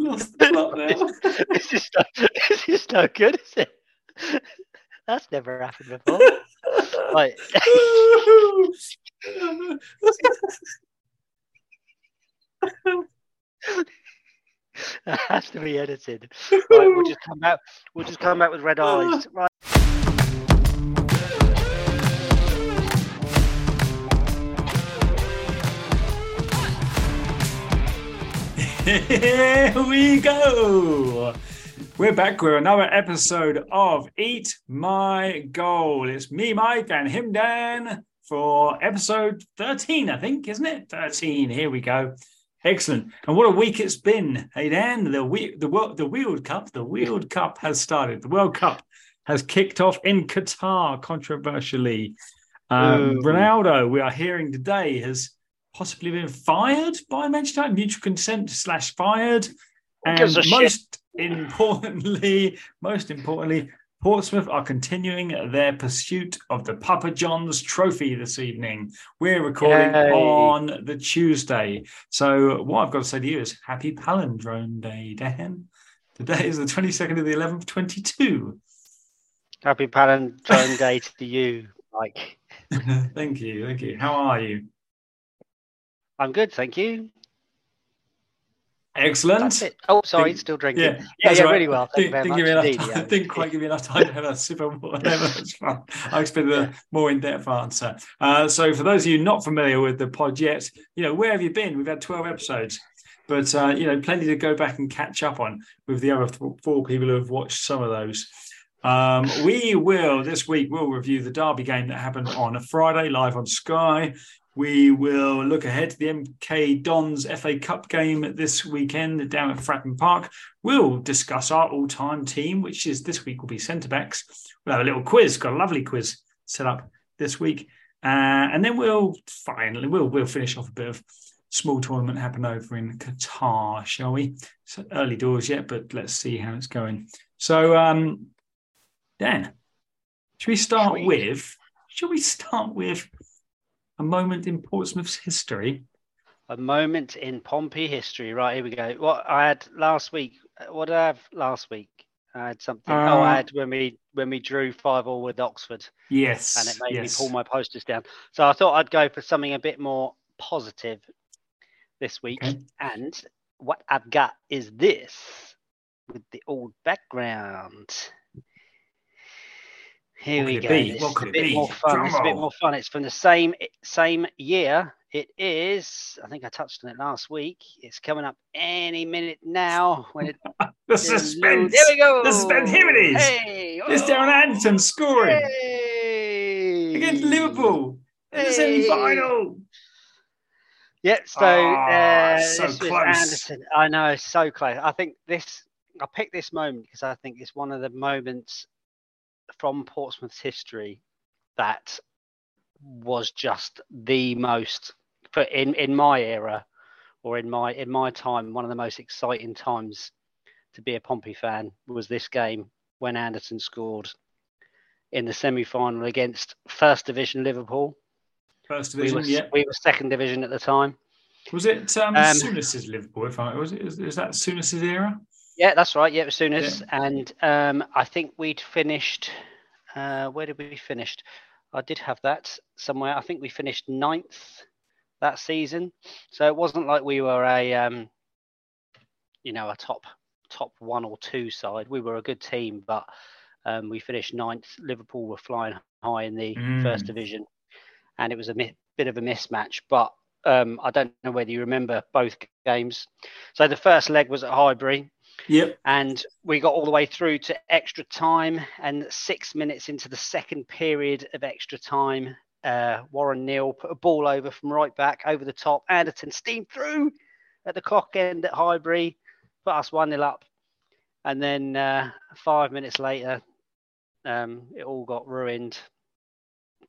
Lost the plot now. this is no, this is no good, is it? That's never happened before. Right. that has to be edited. Right, we'll just come back. We'll just come back with red eyes. Right. Here we go. We're back with another episode of Eat My Goal. It's me, Mike, and him, Dan, for episode 13, I think, isn't it? 13. Here we go. Excellent. And what a week it's been. Hey, Dan, the we- the World the World Cup, the World Cup has started. The World Cup has kicked off in Qatar, controversially. Um, Ronaldo, we are hearing today, has possibly been fired by Manchester United, mutual consent slash fired. And a shit? most importantly, most importantly, Portsmouth are continuing their pursuit of the Papa John's Trophy this evening. We're recording Yay. on the Tuesday. So, what I've got to say to you is Happy Palindrome Day, Dan. Today is the 22nd of the 11th, 22. Happy Palindrome Day to you, Mike. thank you. Thank you. How are you? I'm good, thank you. Excellent. Oh, sorry, Think- still drinking. Yeah, Yeah, yeah, right. really well. Thank you very didn't give me much enough indeed, yeah. didn't quite give me enough time to have a sip of fine. I expected a more in-depth answer. Uh, so, for those of you not familiar with the pod yet, you know where have you been? We've had twelve episodes, but uh, you know plenty to go back and catch up on with the other th- four people who have watched some of those. Um, we will this week. We'll review the Derby game that happened on a Friday live on Sky. We will look ahead to the MK Dons FA Cup game this weekend down at Fratton Park. We'll discuss our all-time team, which is this week will be centre backs. We'll have a little quiz, got a lovely quiz set up this week, uh, and then we'll finally we'll we'll finish off a bit of small tournament happened over in Qatar, shall we? So early doors yet, but let's see how it's going. So, um, Dan, should we start Sweet. with? Should we start with a moment in Portsmouth's history? A moment in Pompey history. Right, here we go. What I had last week. uh, What did I have last week? I had something. oh, Uh, I had when we when we drew five all with Oxford, Yes, and it made yes. me pull my posters down. So I thought I'd go for something a bit more positive this week. Okay. And what I've got is this with the old background. Here What we go. be? This What is could a it bit be? more fun. It's a bit more fun. It's from the same same year. It is. I think I touched on it last week. It's coming up any minute now. When it The suspense. There we go. The suspense. Here it is. Hey. It's Darren Anderton scoring Hey. against Liverpool in the semi-final. Yeah, so, Ah, uh, so close. Anderton. I know, It's so close. I think this, I picked this moment because I think it's one of the moments from Portsmouth's history that was just the most, in, in my era or in my in my time, one of the most exciting times to be a Pompey fan was this game when Anderton scored in the semi-final against First Division Liverpool. First We division, were, yeah. we were second division at the time. Was it um, Um, Souness's Liverpool? If I was it, is, is that Souness's era? Yeah, that's right. Yeah, as soon as and um, I think we'd finished. Uh, where did we finish? I did have that somewhere. I think we finished ninth that season. So it wasn't like we were a, um, you know, a top top one or two side. We were a good team, but um, we finished ninth. Liverpool were flying high in the first Mm. division, and it was a mi- bit of a mismatch. But um, I don't know whether you remember both games. So the first leg was at Highbury Yep. and we got all the way through to extra time and six minutes into the second period of extra time uh, warren neill put a ball over from right back over the top anderton steamed through at the clock end at highbury put us 1-0 up and then uh, five minutes later um, it all got ruined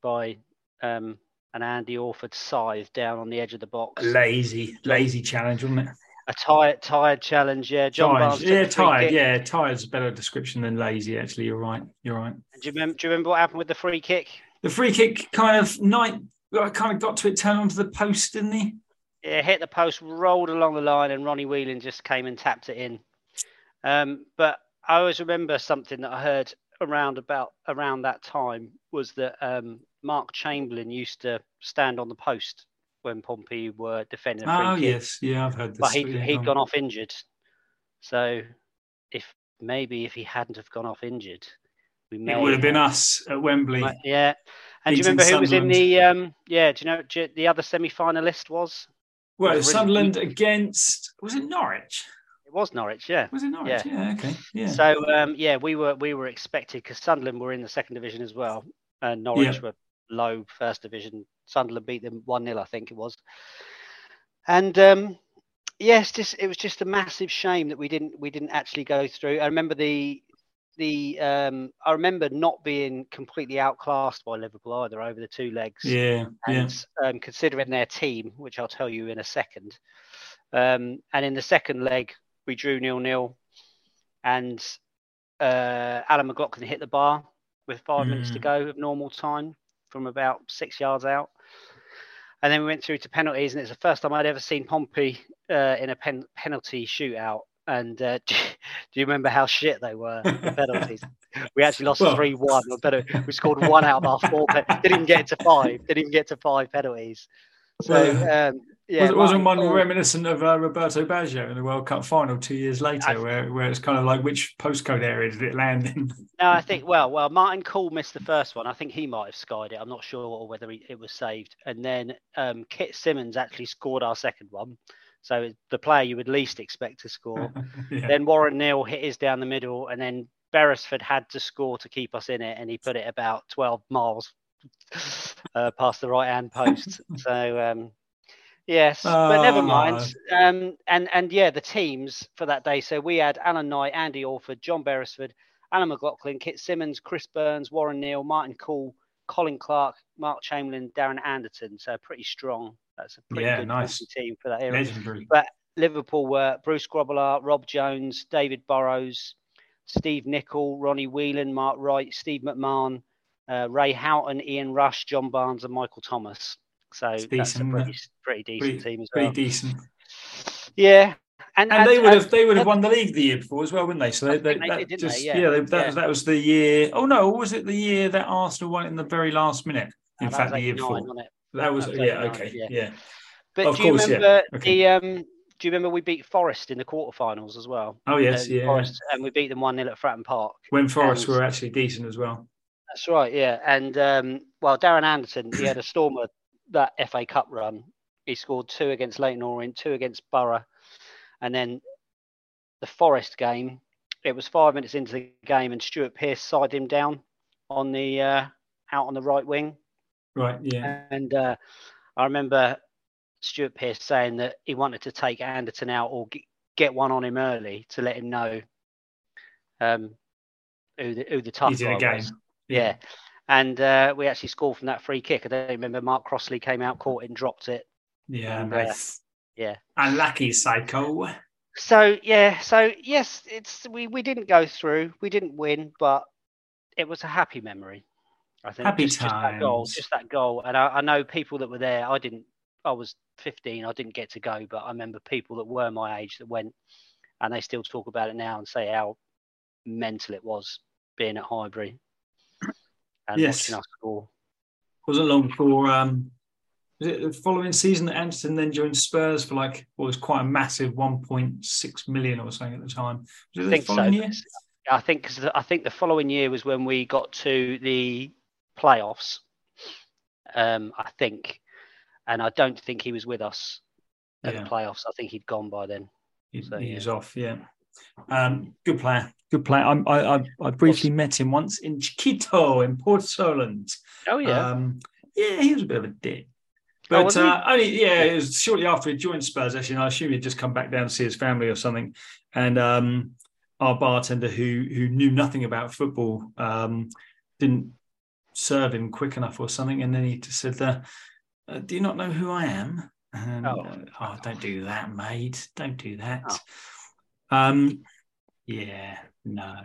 by um, an andy awford scythe down on the edge of the box Lazy, lazy challenge, wasn't it? A tired tired challenge yeah john tired. Barnes Yeah, tired. kick. Yeah, tired's a better description than lazy. Actually, you're right. You're right. Do you remember? Do you remember what happened with the free kick? The free kick kind of night. I kind of got to it, turned onto the post, didn't he? Yeah, hit the post, rolled along the line, and Ronnie Whelan just came and tapped it in. Um, but I always remember something that I heard around about around that time was that um, Mark Chamberlain used to stand on the post when Pompey were defending. Oh yes, yeah, I've heard this. But he yeah, he'd go gone off injured, so if maybe if he hadn't have gone off injured, we may It would have been us at Wembley. Might- Yeah. And do you remember who was in the um yeah, do you know do you- the other semi finalist was? Well, was Sunderland weak. against was it Norwich? It was Norwich, yeah. Was it Norwich? Yeah. okay. Yeah. So um yeah, we were we were expected because Sunderland were in the second division as well. And Norwich Yeah. were low first division. Sunderland beat them one 0 I think it was. And um yes, just it was just a massive shame that we didn't we didn't actually go through. I remember the the um I remember not being completely outclassed by Liverpool either over the two legs. yeah. Yeah. um, considering their team, which I'll tell you in a second. Um, and in the second leg, we drew nil nil, and uh, Alan McLoughlin hit the bar with five minutes to Mm. go of normal time from about six yards out. And then we went through to penalties, and it's the first time I'd ever seen Pompey uh, in a pen- penalty shootout. And uh, do you remember how shit they were? The penalties. We actually lost Well- three one. We scored one out of our four. Pen- didn't even get to five. Didn't even get to five penalties. So um, yeah, was it, wasn't one Cole- reminiscent of uh, Roberto Baggio in the World Cup final two years later, I- where, where it's kind of like which postcode area did it land in? No, I think well, well, Martin Kuhl missed the first one. I think he might have skied it. I'm not sure or whether he, it was saved. And then um, Kit Symons actually scored our second one. So the player you would least expect to score. yeah. Then Warren Neill hit his down the middle, and then Beresford had to score to keep us in it, and he put it about 12 miles uh, past the right hand post. so um, yes, but never Oh. mind. Um, and and yeah, the teams for that day. So we had Alan Knight, Andy Awford, John Beresford, Alan McLoughlin, Kit Symons, Chris Burns, Warren Neill, Martin Kuhl, Colin Clarke, Mark Chamberlain, Darren Anderton. So pretty strong. That's a pretty Yeah, good nice. Team for that era. Legendary. Liverpool were Bruce Grobbelaar, Rob Jones, David Burrows, Steve Nicol, Ronnie Whelan, Mark Wright, Steve McMahon, uh, Ray Houghton, Ian Rush, John Barnes, and Michael Thomas. So It's that's a pretty, pretty decent Pretty, team as pretty well. decent. Yeah, and, And they would have they would have won the league the year before as well, wouldn't they? So they, they, they that did, just yeah, Yeah. they, that, Yeah. that was the year. Oh no, was it the year that Arsenal won in the very last minute? In uh, that fact, the year before. That was that was yeah, okay, yeah. yeah. But Of do you course, yeah. remember Okay. the um? Do you remember we beat Forest in the quarterfinals as well? Oh yes, yeah. Forest, and we beat them one 0 at Fratton Park. When Forest and- were actually decent as well. That's right, yeah. And um, well, Darren Anderton, he had a stormer that FA Cup run. He scored two against Leyton Orient, two against Borough, and then the Forest game. It was five minutes into the game, and Stuart Pearce sided him down on the uh, out on the right wing. Right, yeah. And uh, I remember Stuart Pearce saying that he wanted to take Anderton out or g- get one on him early to let him know um, who the who the tough guy a game. Yeah. And uh, we actually scored from that free kick. I don't remember. Mark Crossley came out, caught it, and dropped it. Yeah, And, uh, nice. yeah. Unlucky psycho. So yeah, so yes, it's we we didn't go through, we didn't win, but it was a happy memory. I think Happy just, just that goal, just that goal. And I, I know people that were there. I didn't. I was 15. I didn't get to go, but I remember people that were my age that went, and they still talk about it now and say how mental it was being at Highbury and Yes. watching us score. Wasn't long before um was it the following season that Anderton then joined Spurs for like what was quite a massive 1.6 million or something at the time. Was it I the think so. following year? I think 'cause the- I think the following year was when we got to the playoffs. Um, I think, and I don't think he was with us at Yeah. the playoffs. I think he'd gone by then. He, So, he yeah. was off, yeah. Um, good player, good player. I, I, I, I briefly met him once in Chiquito in Port Solent. Oh yeah, Um, yeah, he was a bit of a dick. Oh, But he? uh, only yeah, it was shortly after he joined Spurs. Actually, and I assume he'd just come back down to see his family or something. And um, our bartender, who who knew nothing about football, um, didn't serve him quick enough or something. And then he just said, uh, uh, "Do you not know who I am?" And, Oh. uh, oh, don't do that, mate. Don't do that. Oh. Um, yeah, no.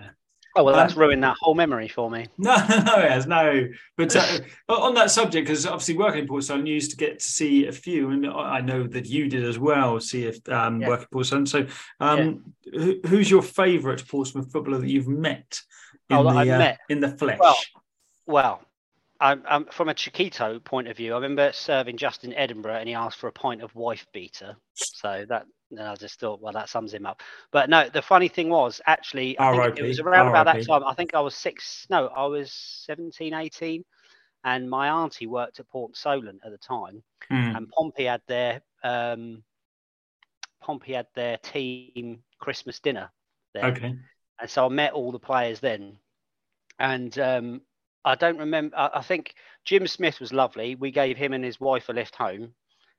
Oh well, that's um, ruined that whole memory for me. No, no, it has no. But uh, on that subject, because obviously working in Portsmouth, I used to get to see a few, and I know that you did as well. See if um, yeah. working Portsmouth. So, um, yeah. who, who's your favourite Portsmouth footballer that you've met in, oh, the, uh, met. in the flesh? Well, well I'm, I'm, from a Chiquito point of view, I remember serving Justin Edinburgh, and he asked for a pint of wife beater. So that and I just thought, well, that sums him up. But no, the funny thing was actually, I think it was around about that time. I think I was six, no, I was 17, 18. And my auntie worked at Port Solent at the time. Mm. And Pompey had their um, Pompey had their team Christmas dinner there. Okay. And so I met all the players then. And um, I don't remember. I, I think Jim Smith was lovely. We gave him and his wife a lift home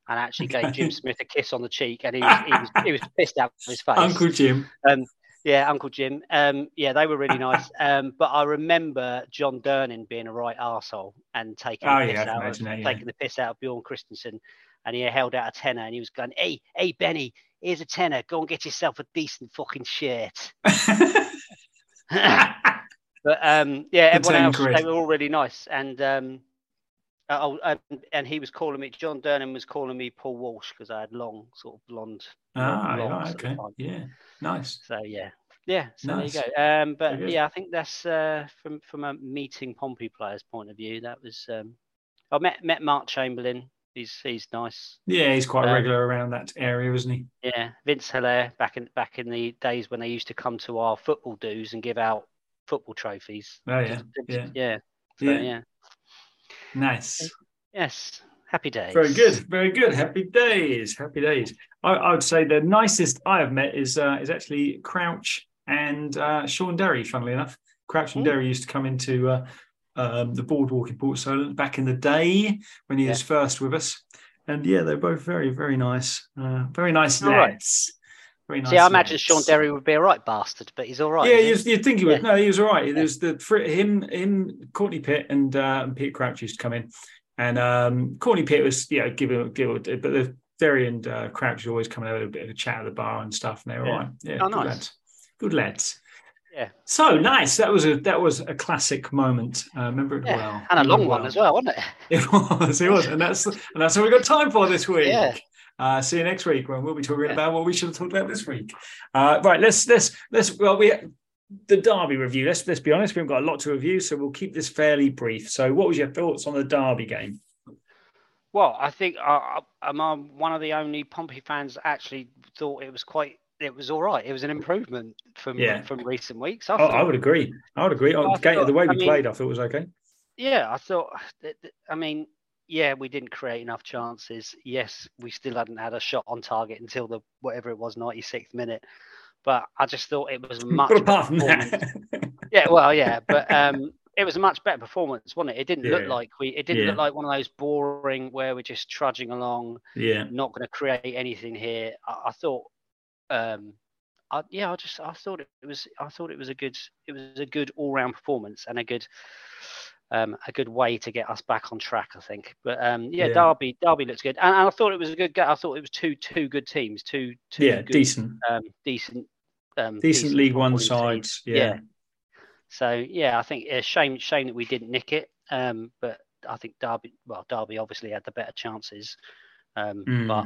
and actually gave Jim Smith a kiss on the cheek, and he was he was, he was pissed out of his face. Uncle Jim. Um, yeah, Uncle Jim. Um, yeah, they were really nice. Um, but I remember John Durnin being a right arsehole and taking oh, the piss yeah, out of, that, yeah. taking the piss out of Bjorn Kristensen, and he held out a tenner and he was going, "Hey, hey, Benny, here's a tenner. Go and get yourself a decent fucking shirt." but um, yeah, everyone else they were all really nice, and um, oh, and, and, he was calling me. John Durnin was calling me Paul Walsh because I had long, sort of blonde. Ah, right, okay, yeah, nice. So yeah, yeah. So nice. there you go. Um, but yeah, I think that's uh, from from a meeting Pompey players' point of view. That was. Um, I met met Mark Chamberlain. He's he's nice. Yeah, he's quite um, regular around that area, isn't he? Yeah, Vince Hilaire back in back in the days when they used to come to our football dues and give out football trophies. Oh yeah, yeah, yeah. So, yeah. yeah. Nice. Yes. Happy days. Very good. Very good. Happy days. Happy days. I, I would say the nicest I have met is uh, is actually Crouch and uh, Shaun Derry. Funnily enough, Crouch and Ooh. Derry used to come into uh, um, the boardwalk in Port Solent back in the day when he yeah. was first with us. And yeah, they're both very, very nice. Uh, very nice lads. Nice. See, I imagine Shaun Derry would be a right bastard, but he's all right. Yeah, you'd think he would. Yeah. No, he was all right. There's the him, him, Courtney Pitt, and uh, and Pete Crouch used to come in, and um, Courtney Pitt was yeah, give him, give it, but the Derry and uh, Crouch were always coming over a bit of a chat at the bar and stuff, and they were yeah. all right. Yeah, oh, good nice. lads. Good lads. Yeah. So nice. That was a that was a classic moment. Uh, remember it yeah. well. And a long one well. as well, wasn't it? It was. It was, and that's and that's what we got time for this week. Yeah. Uh, see you next week when we'll be talking yeah. about what we should have talked about this week. Uh, right, let's let's let's well we the Derby review. Let's let's be honest, we haven't got a lot to review, so we'll keep this fairly brief. So, what was your thoughts on the Derby game? Well, I think uh, I'm uh, one of the only Pompey fans that actually thought it was quite. It was all right. It was an improvement from yeah. from recent weeks. I, oh, I would agree. I would agree. I thought, the way we I mean, played, I thought it was okay. Yeah, I thought. I mean, yeah, we didn't create enough chances. Yes, we still hadn't had a shot on target until the whatever it was, 96th minute. But I just thought it was much. Apart from that, yeah, well, yeah, but um, it was a much better performance, wasn't it? It didn't yeah. look like we. It didn't yeah. look like one of those boring where we're just trudging along. Yeah, not going to create anything here. I, I thought. Um, I, yeah, I just I thought it was I thought it was a good it was a good all round performance and a good um, a good way to get us back on track, I think. But um, yeah, yeah, Derby Derby looks good, and, and, I thought it was a good. I thought it was two two good teams, two two yeah good, decent um, decent um, decent, League One sides. Yeah. yeah. So yeah, I think it's shame shame that we didn't nick it, um, but I think Derby well Derby obviously had the better chances, um, mm. but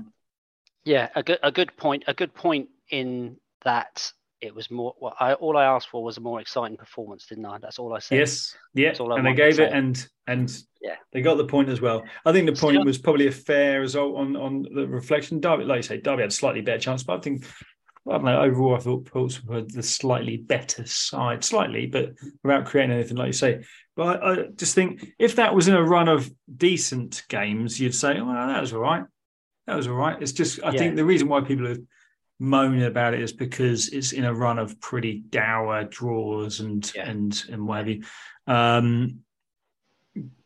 yeah, a good a good point a good point in that it was more. Well, I, all I asked for was a more exciting performance, didn't I? That's all I said. Yes, yeah, and they gave it, and and yeah, they got the point as well. I think the point Still, was probably a fair result on on the reflection. Derby, like you say, Derby had a slightly better chance, but I think. I don't know. Overall, I thought Portsmouth were the slightly better side, slightly, but without creating anything, like you say. But I, I just think if that was in a run of decent games, you'd say, "Oh, that was all right. That was all right." It's just, I yeah. think the reason why people are moaning about it is because it's in a run of pretty dour draws and yeah. and and what have you. Um,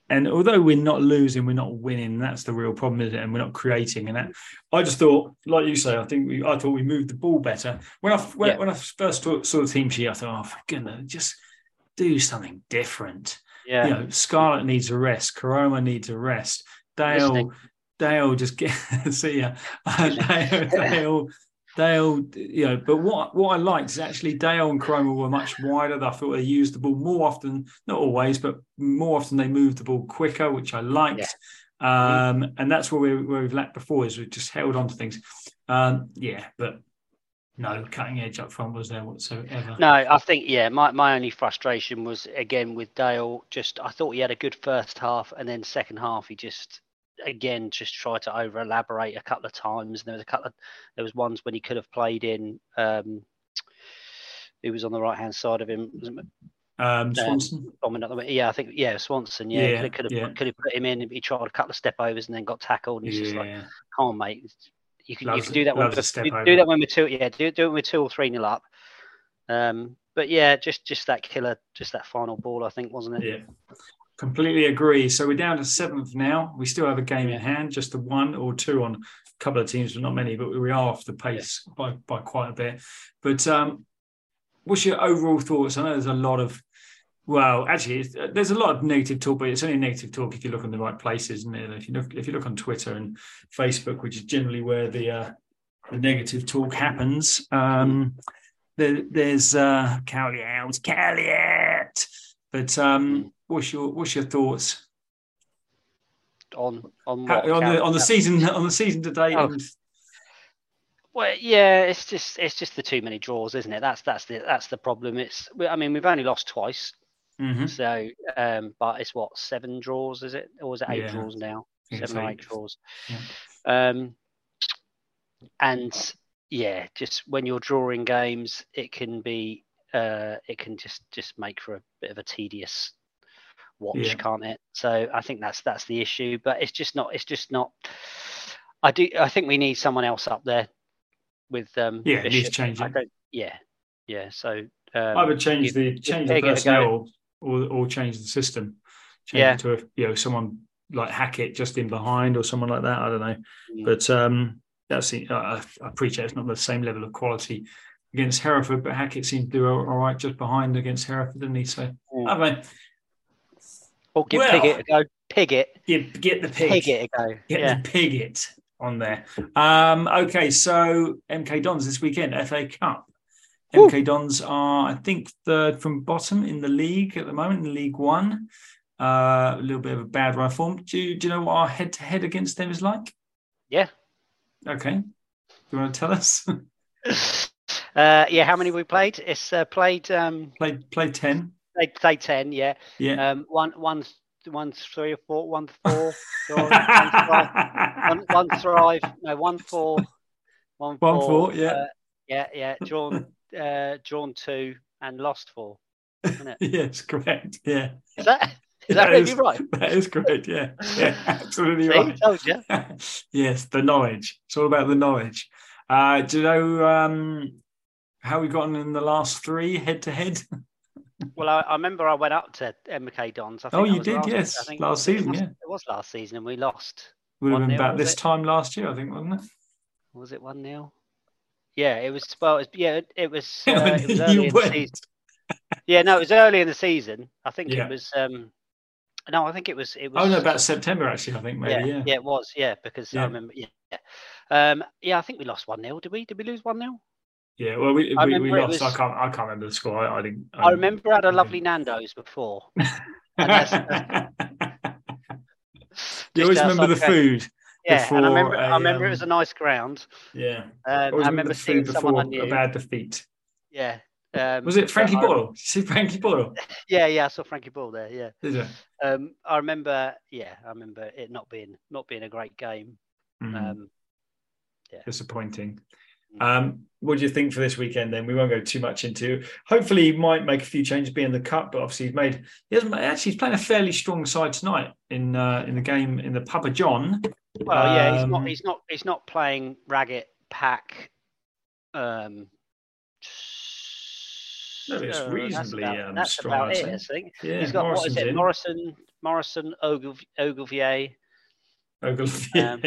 and although we're not losing, we're not winning. That's the real problem, is it? And we're not creating. And that, I just thought, like you say, I think we, I thought we moved the ball better. When I when, yeah. when I first saw, saw the team sheet, I thought, oh, for goodness, just do something different. Yeah, you know, Scarlett needs a rest. Koroma needs a rest. Dale, Dale, just get see ya. Dale, Dale Dale, you know, but what what I liked is actually Dale and Koroma were much wider. I thought they used the ball more often, not always, but more often they moved the ball quicker, which I liked. Yeah. Um, and that's where, we, where we've lacked before is we've just held on to things. Um, yeah, but no cutting edge up front was there whatsoever. No, I think yeah. My my only frustration was again with Dale. Just I thought he had a good first half, and then second half he just again just tried to over elaborate a couple of times. And there was a couple of there was ones when he could have played in. Um, who was on the right hand side of him? Um, Swanson. Um, yeah, I think yeah, Swanson. Yeah, yeah could have yeah. could have put him in. He tried a couple of step overs and then got tackled. And he's yeah. just like, "Come on, mate, you can loves, you can do that when do that when we're two yeah do, do it when we're two or three nil up. Um, but yeah, just just that killer, just that final ball, I think, wasn't it? Yeah, completely agree. So we're down to seventh now. We still have a game in hand, just the one or two on a couple of teams, but not many. But we are off the pace yeah. by by quite a bit. But um, what's your overall thoughts? I know there's a lot of well, actually, uh, there's a lot of negative talk, but it's only negative talk if you look in the right places, isn't? If you look, if you look on Twitter and Facebook, which is generally where the uh, the negative talk happens, um, there, there's uh, Cowley out, Cowley out. But um, what's your what's your thoughts on on what, on the on the season on the season today? Oh. Well, yeah, it's just it's just the too many draws, isn't it? That's that's the that's the problem. It's I mean we've only lost twice Mm-hmm. So, um, but it's what seven draws, is it, or is it eight yeah. draws now? Seven or eight draws. Yeah. Um, and yeah, just when you're drawing games, it can be, uh, it can just just make for a bit of a tedious watch, yeah. can't it? So I think that's that's the issue. But it's just not. It's just not. I do. I think we need someone else up there with um. Yeah, Bishop. needs changing. Yeah, yeah. So um, I would change the change the personnel or, or change the system. Change yeah. to a, you know someone like Hackett just in behind or someone like that. I don't know, mm. but um, that's I, I appreciate it's not the same level of quality against Hereford, but Hackett seemed to do all right just behind against Hereford, didn't he? So mm. I mean, or give well, Pigott a go. Pigott. Get, get the pig. Pigott a go. Get yeah. the Pigott on there. Um, okay, so MK Dons this weekend, FA Cup. MK Dons are, I think, third from bottom in the league at the moment, in League One. Uh, a little bit of a bad run form. Do you, do you know what our head to head against them is like? Yeah. Okay. Do you want to tell us? uh, yeah, how many we played? It's uh, played. Um, played played ten. Played, played ten. Yeah. Yeah. Um, one one one three or four one four. one, one, one thrive. No, one four. One, one four. four yeah. Uh, yeah, yeah. Drawn uh, drawn two and lost four. yes, correct. Yeah. Is that is that, that really is, right? That is correct. Yeah, yeah, absolutely right. Yes, the knowledge. It's all about the knowledge. Uh, do you know um, how we've gotten in the last three head to head? Well, I, I, remember I went up to MK Dons. I think oh, you did, last, yes, last season. It yeah, it was last season, and we lost. Would have been about this it? time last year, I think, wasn't it? Was it one 0 yeah, it was. Well, it was, yeah, it was. Uh, it was early in the season. Yeah, no, it was early in the season. I think yeah. it was. um No, I think it was. It was. Oh no, about September actually. I think maybe. Yeah, yeah, yeah it was. Yeah, because yeah. I remember. Yeah, um, yeah, I think we lost one 0 Did we? Did we lose one 0 Yeah, well, we, we, we lost. Was, I can't. I can't remember the score. I, I didn't. I, I remember I had a lovely Nando's before. that's, that's, you always remember the food. Yeah, before, and I remember, I remember um, it was a nice ground. Yeah, um, I remember seeing someone I knew. a bad defeat. Yeah. Um, was it Frankie Boyle? see Frankie Boyle? Yeah, yeah, I saw Frankie Boyle there. Yeah. Did you? Um, I remember. Yeah, I remember it not being not being a great game. Mm. Um, yeah. Disappointing. Um, what do you think for this weekend? Then we won't go too much into. Hopefully, he might make a few changes, be in the cup. But obviously, he's made. He hasn't actually. He's playing a fairly strong side tonight in uh, in the game in the Papa John. Well, yeah, he's not. Um, he's not. He's not playing Raggett Pack. Um, no, it's reasonably that's about, um, that's strong. About it, I think. Yeah, he's got Morrison's what is it? In. Morrison, Morrison, Ogilvie, Ogilvie. Um,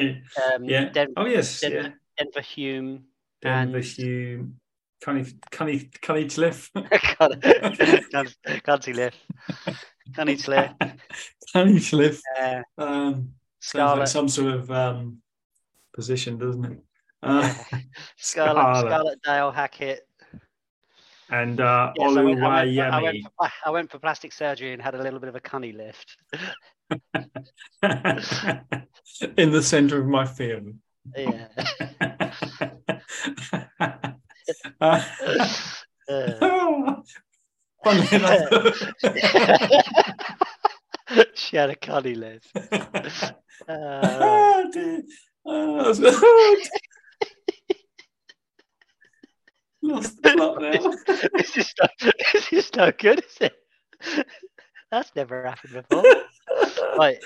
um, yeah. Denver, oh yes. Denver, yeah. Denver Hume. And... Hume. Cunny, Cunny, Cunny Cliff. Cunty Cliff. Cunny Cliff. Cunny Cliff. Um, Sounds like some sort of um, position, doesn't it? Uh, Scarlett, Scarlett. Scarlett Dale Hackett. and uh, Yes, I, went, I, went, I, went for, I went for plastic surgery and had a little bit of a cunny lift. in the center of my field. Yeah. Uh, funnily enough. she had a cunny. Uh, dear. Ah, was- Lost the plot now. this, is no, this is no good, is it? That's never happened before. Right.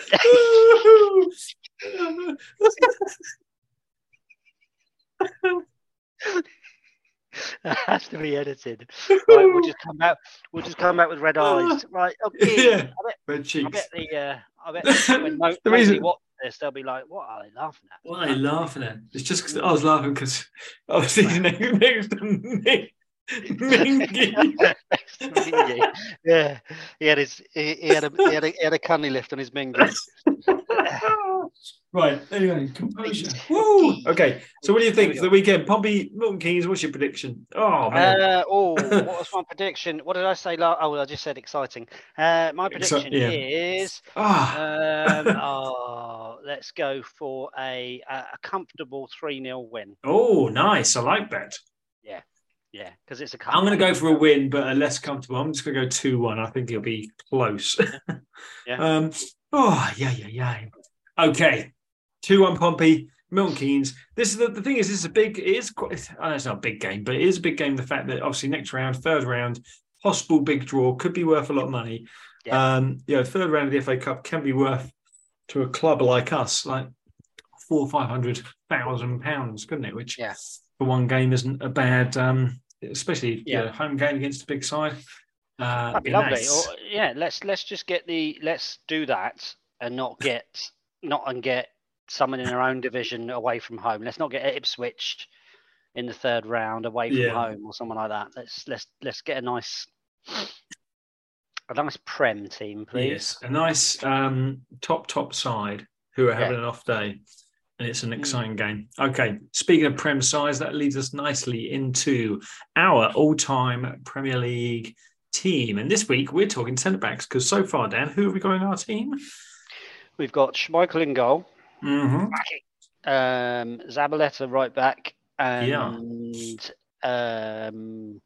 That has to be edited. Right, we'll just come back. We'll just come back with red eyes. Right. Okay. Yeah. I bet. Red I cheeks. bet the. Uh, I bet when Mo- The reason- watch this, they'll be like, "What are they laughing at?" What are you laughing at? It's just because I was laughing because I was sitting next to me. Mingy. Mingy. yeah, he had his. He, he had a. He had a. He had a cunny lift on his mingy. Right. Anyway, composure. Woo. Okay. So, what do you think for the weekend? Pompey, Milton Keynes. What's your prediction? Oh man. Uh, oh, what was my prediction? What did I say? la- Oh, I just said exciting. Uh, my prediction yeah. is Ah. um, oh, let's go for a a, comfortable three 0 win. oh, nice. I like that. Yeah, Yeah, because it's a. I'm going to go for a win, but a less comfortable. I'm just going to go two one. I think it'll be close. Yeah. Um. Oh yeah, yeah, yeah. Okay. Two one Pompey. Milton Keynes. This is the, the thing is this is a big. It is quite. I know it's not a big game, but it is a big game. The fact that obviously next round, third round, possible big draw could be worth a lot of money. Yeah. Um. You know, third round of the FA Cup can be worth to a club like us like four or five hundred thousand pounds, couldn't it? Which Yeah. for one game isn't a bad. Um. Especially you Yeah. know, home game against a big side. Uh, That'd be be lovely. nice. Or, yeah, let's let's just get the let's do that and not get not and get someone in our own division away from home. Let's not get Ipswich in the third round away from Yeah. home or someone like that. Let's let's let's get a nice a nice prem team, please. Yes, a nice um, top top side who are having an off day, and it's an exciting game. Okay, speaking of prem size, that leads us nicely into our all-time Premier League team. And this week we're talking centre backs because so far, Dan, who have we got in our team? We've got Schmeichel in goal, Mm-hmm. um, Zabaleta right back, Yeah. and um,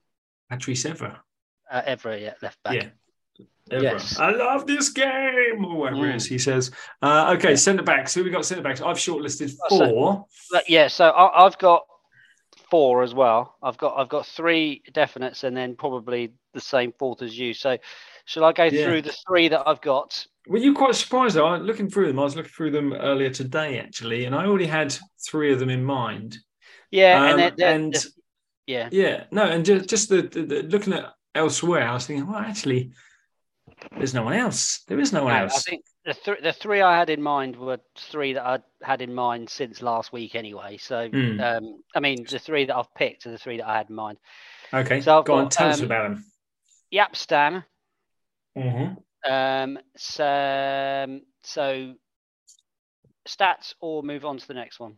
Patrice Evra. uh, Evra yeah, left back. Yeah. Yes. I love this game, or whatever Mm. is he says. Uh, okay, centre backs. Who we got centre backs? I've shortlisted Oh, so- four. Yeah, so I, I've got four as well. I've got I've got three definites and then probably the same fourth as you. So shall I go Yeah. through the three that I've got? Were you quite surprised though? I looking through them. I was looking through them earlier today, actually, and I already had three of them in mind. Yeah, Um, and then the- and the- yeah, yeah, no, and just just the, the, the looking at elsewhere, I was thinking, well, actually, there's no one else. There is no one no, I think the th- the three I had in mind were three that I had in mind since last week anyway. So Hmm. um, I mean, the three that I've picked are the three that I had in mind. Okay, so I've go on, got, tell us um, about them. Jaap Stam. Mm-hmm. Um, so, um, so stats or move on to the next one.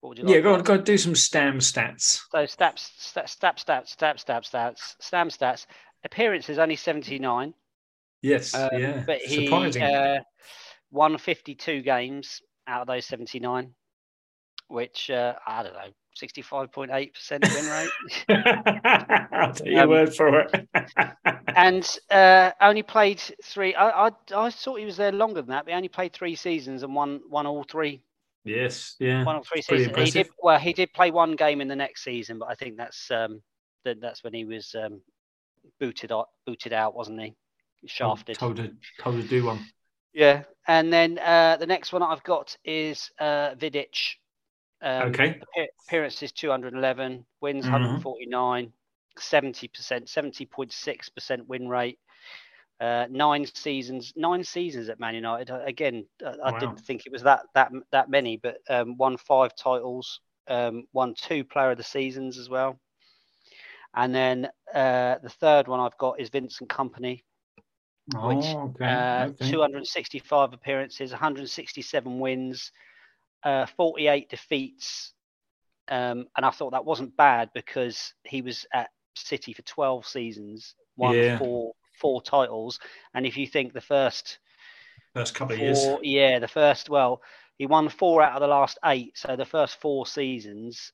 What would you like? Yeah, go on, go on, do some stam stats. So stats, stats, stats, stats, stats, stats, stats, stam stats. Appearances only seventy nine, Yes, um, yeah, but he surprising. uh, won fifty two games out of those seventy nine, which uh, I don't know, sixty five point eight percent win rate. I'll take your um, word for it. and uh, only played three. I, I I thought he was there longer than that, but he only played three seasons and won won all three yes, yeah. one or three pretty seasons. He did well. He did play one game in the next season, but I think that's um, that, that's when he was um, booted out, booted out, wasn't he? Shafted. Told to told to do one. Yeah, and then uh, the next one I've got is uh, Vidic. Um, Okay. Appearances 211, wins Mhm. 149, 70%, 70.6% win rate. Uh, nine seasons, nine seasons at Man United. Uh, Again, uh, I Wow. didn't think it was that that that many, but um, won five titles, um, won two Player of the Seasons as well. And then uh, the third one I've got is Vincent Kompany, which, oh, okay. uh, okay. 265 appearances, 167 wins, uh, 48 defeats, Um, and I thought that wasn't bad because he was at City for 12 seasons, won Yeah. four four titles. And if you think the first First couple of years. yeah, the first, well, he won four out of the last eight. So the first four seasons,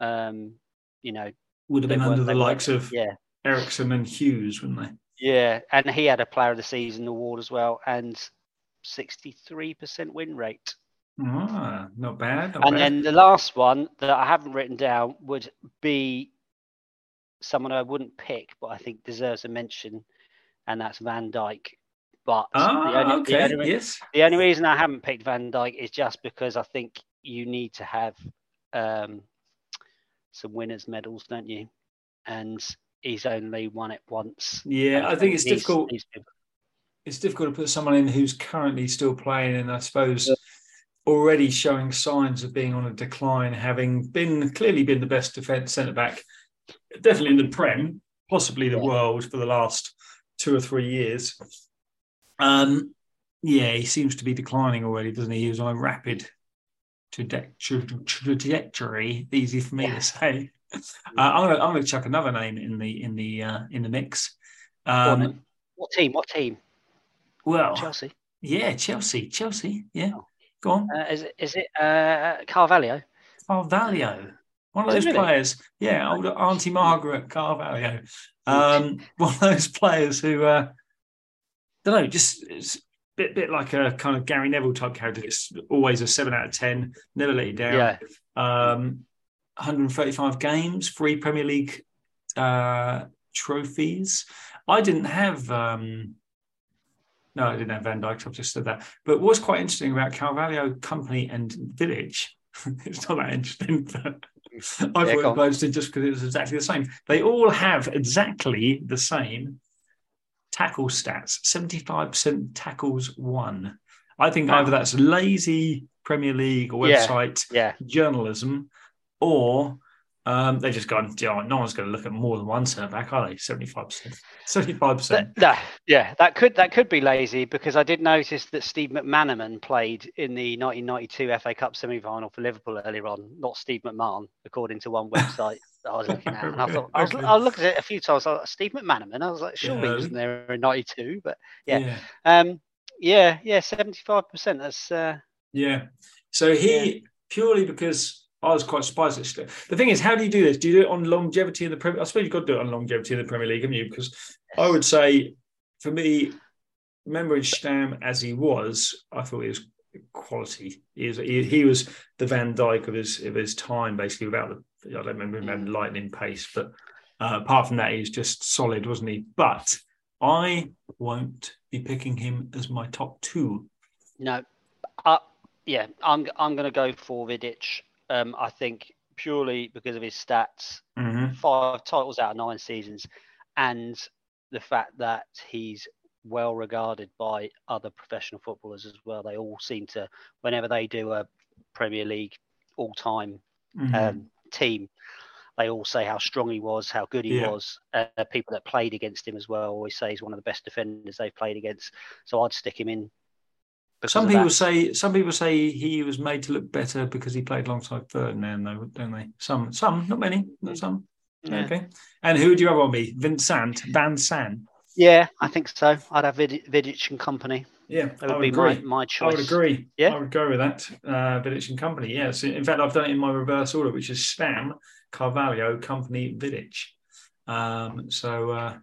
um, you know, Would have been under the likes of yeah, Eriksson and Hughes, wouldn't they? yeah, and he had a Player of the Season award as well, and 63% win rate. Ah, not bad. Not And bad. then the last one that I haven't written down would be someone I wouldn't pick, but I think deserves a mention, and that's Van Dijk. But ah, the, only, the, okay. only, yes. the only reason I haven't picked Van Dijk is just because I think you need to have um, some winners' medals, don't you? And he's only won it once. Yeah, I think it's difficult. It's difficult to put someone in who's currently still playing, and I suppose already showing signs of being on a decline, having been clearly been the best defence centre back, definitely in the Prem, possibly the world for the last two or three years. Um, yeah, he seems to be declining already, doesn't he? He was on a rapid trajectory. Easy for me Yeah. to say. Uh, I'm gonna I'm gonna chuck another name in the in the uh, in the mix. Um. What team? What team? well, Chelsea. yeah, Chelsea, Chelsea, yeah. Oh. Go on, Uh, is it? Is it uh, Carvalho? Carvalho, one of those really? players. Yeah, old Auntie Margaret Carvalho, um, one of those players who, uh, don't know, just it's a bit bit like a kind of Gary Neville type character. It's always a seven out of ten, never let you down. Yeah. Um, 135 games, three Premier League uh, trophies. I didn't have. Um, no, I didn't have Van Dijk. I've just said that. But what's quite interesting about Carvalho, Kompany, and Village, it's not that interesting. But I've was on. just because it was exactly the same. They all have exactly the same tackle stats 75% tackles won. I think Wow. either that's lazy Premier League or Yeah. website Yeah. journalism, or um, they've just gone, "Do you know no one's going to look at more than one centre back, are they? 75%. 75%. That, that- yeah, that could that could be lazy because I did notice that Steve McManaman played in the 1992 FA Cup semi-final for Liverpool earlier on, not Steve McMahon, according to one website that I was looking at. And I thought I was. I looked at it a few times. I was like, Steve McManaman. I was like, surely he wasn't there in '92, but yeah. yeah. um, yeah, yeah, 75 percent. That's uh, Yeah. So he purely because I was quite surprised. The thing is, how do you do this? Do you do it on longevity in the Premier? I suppose you've got to do it on longevity in the Premier League, haven't you? Because I would say, for me, remembering Stam as he was, I thought he was quality. He was he, he was the Van Dijk of his of his time, basically. Without the, I don't remember him having lightning pace, but uh, apart from that, he was just solid, wasn't he? But I won't be picking him as my top two. no, uh, yeah, I'm I'm going to go for Vidic. Um, I think purely because of his stats. Mm-hmm. five titles out of nine seasons, and the fact that he's well regarded by other professional footballers as well. They all seem to, whenever they do a Premier League all-time Mm-hmm. um, team, they all say how strong he was, how good he Yeah. was. Uh, people that played against him as well always say he's one of the best defenders they've played against. So I'd stick him in. Because Some people that. say some people say he was made to look better because he played alongside Ferdinand, though, don't they? Some, some, not many, not some. Yeah. Okay. And who would you have on me? Vincent, Van San. Yeah, I think so. I'd have Vid- Vidic and Kompany. Yeah, That I would would be my, agree. my I choice. I would agree. Yeah? I would go with that. Uh, Vidic and Kompany. Yes. In fact, I've done it in my reverse order, which is Stam, Carvalho, Kompany, Vidic. Um, so uh,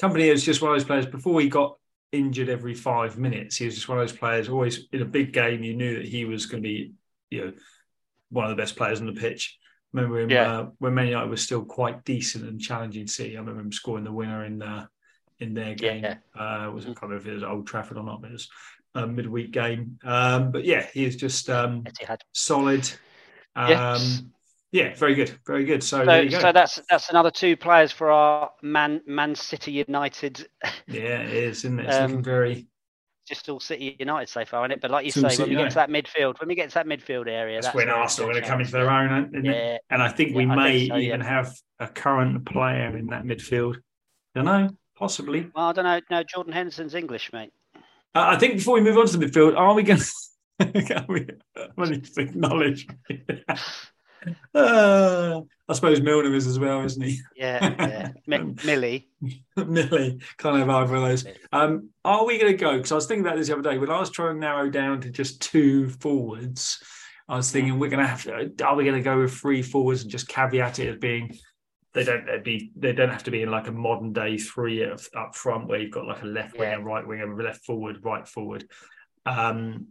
Kompany is just one of those players. Before he got injured every five minutes, he was just one of those players. Always in a big game, you knew that he was going to be, you know, one of the best players on the pitch. Remember him Yeah. uh, when Man United was still quite decent and challenging City. I remember him scoring the winner in uh, in their game. Yeah. Uh, was it kind of if it was Old Trafford or not? But it was a midweek game. Um, but yeah, he is just um, solid. Um, Yes. Yeah, very good, very good. So, there So, you go. so that's that's another two players for our Man Man City United, yeah, it is, isn't it? It's Um, looking very. just all City United so far, isn't it? But like you say, when City we get to that midfield, when we get to that midfield area, That's, that's, when Arsenal are going to come into their own, isn't it? Yeah, And I think we Yeah, I may think so, yeah. even have a current player in that midfield. Don't know, possibly. well, I don't know. No, Jordan Henderson's English, mate. Uh, I think before we move on to the midfield, are we going to? Can we, I need to acknowledge. Uh, I suppose Milner is as well, isn't he? Yeah, yeah. M- Millie. Millie, kind of either of those. Um, are we going to go? Because I was thinking about this the other day when I was trying to narrow down to just two forwards. I was thinking we're going to have to. Are we going to go with three forwards and just caveat it as being they don't they'd be they don't have to be in like a modern day three up, up front where you've got like a left winger, Yeah. right wing winger, left forward, right forward. Um,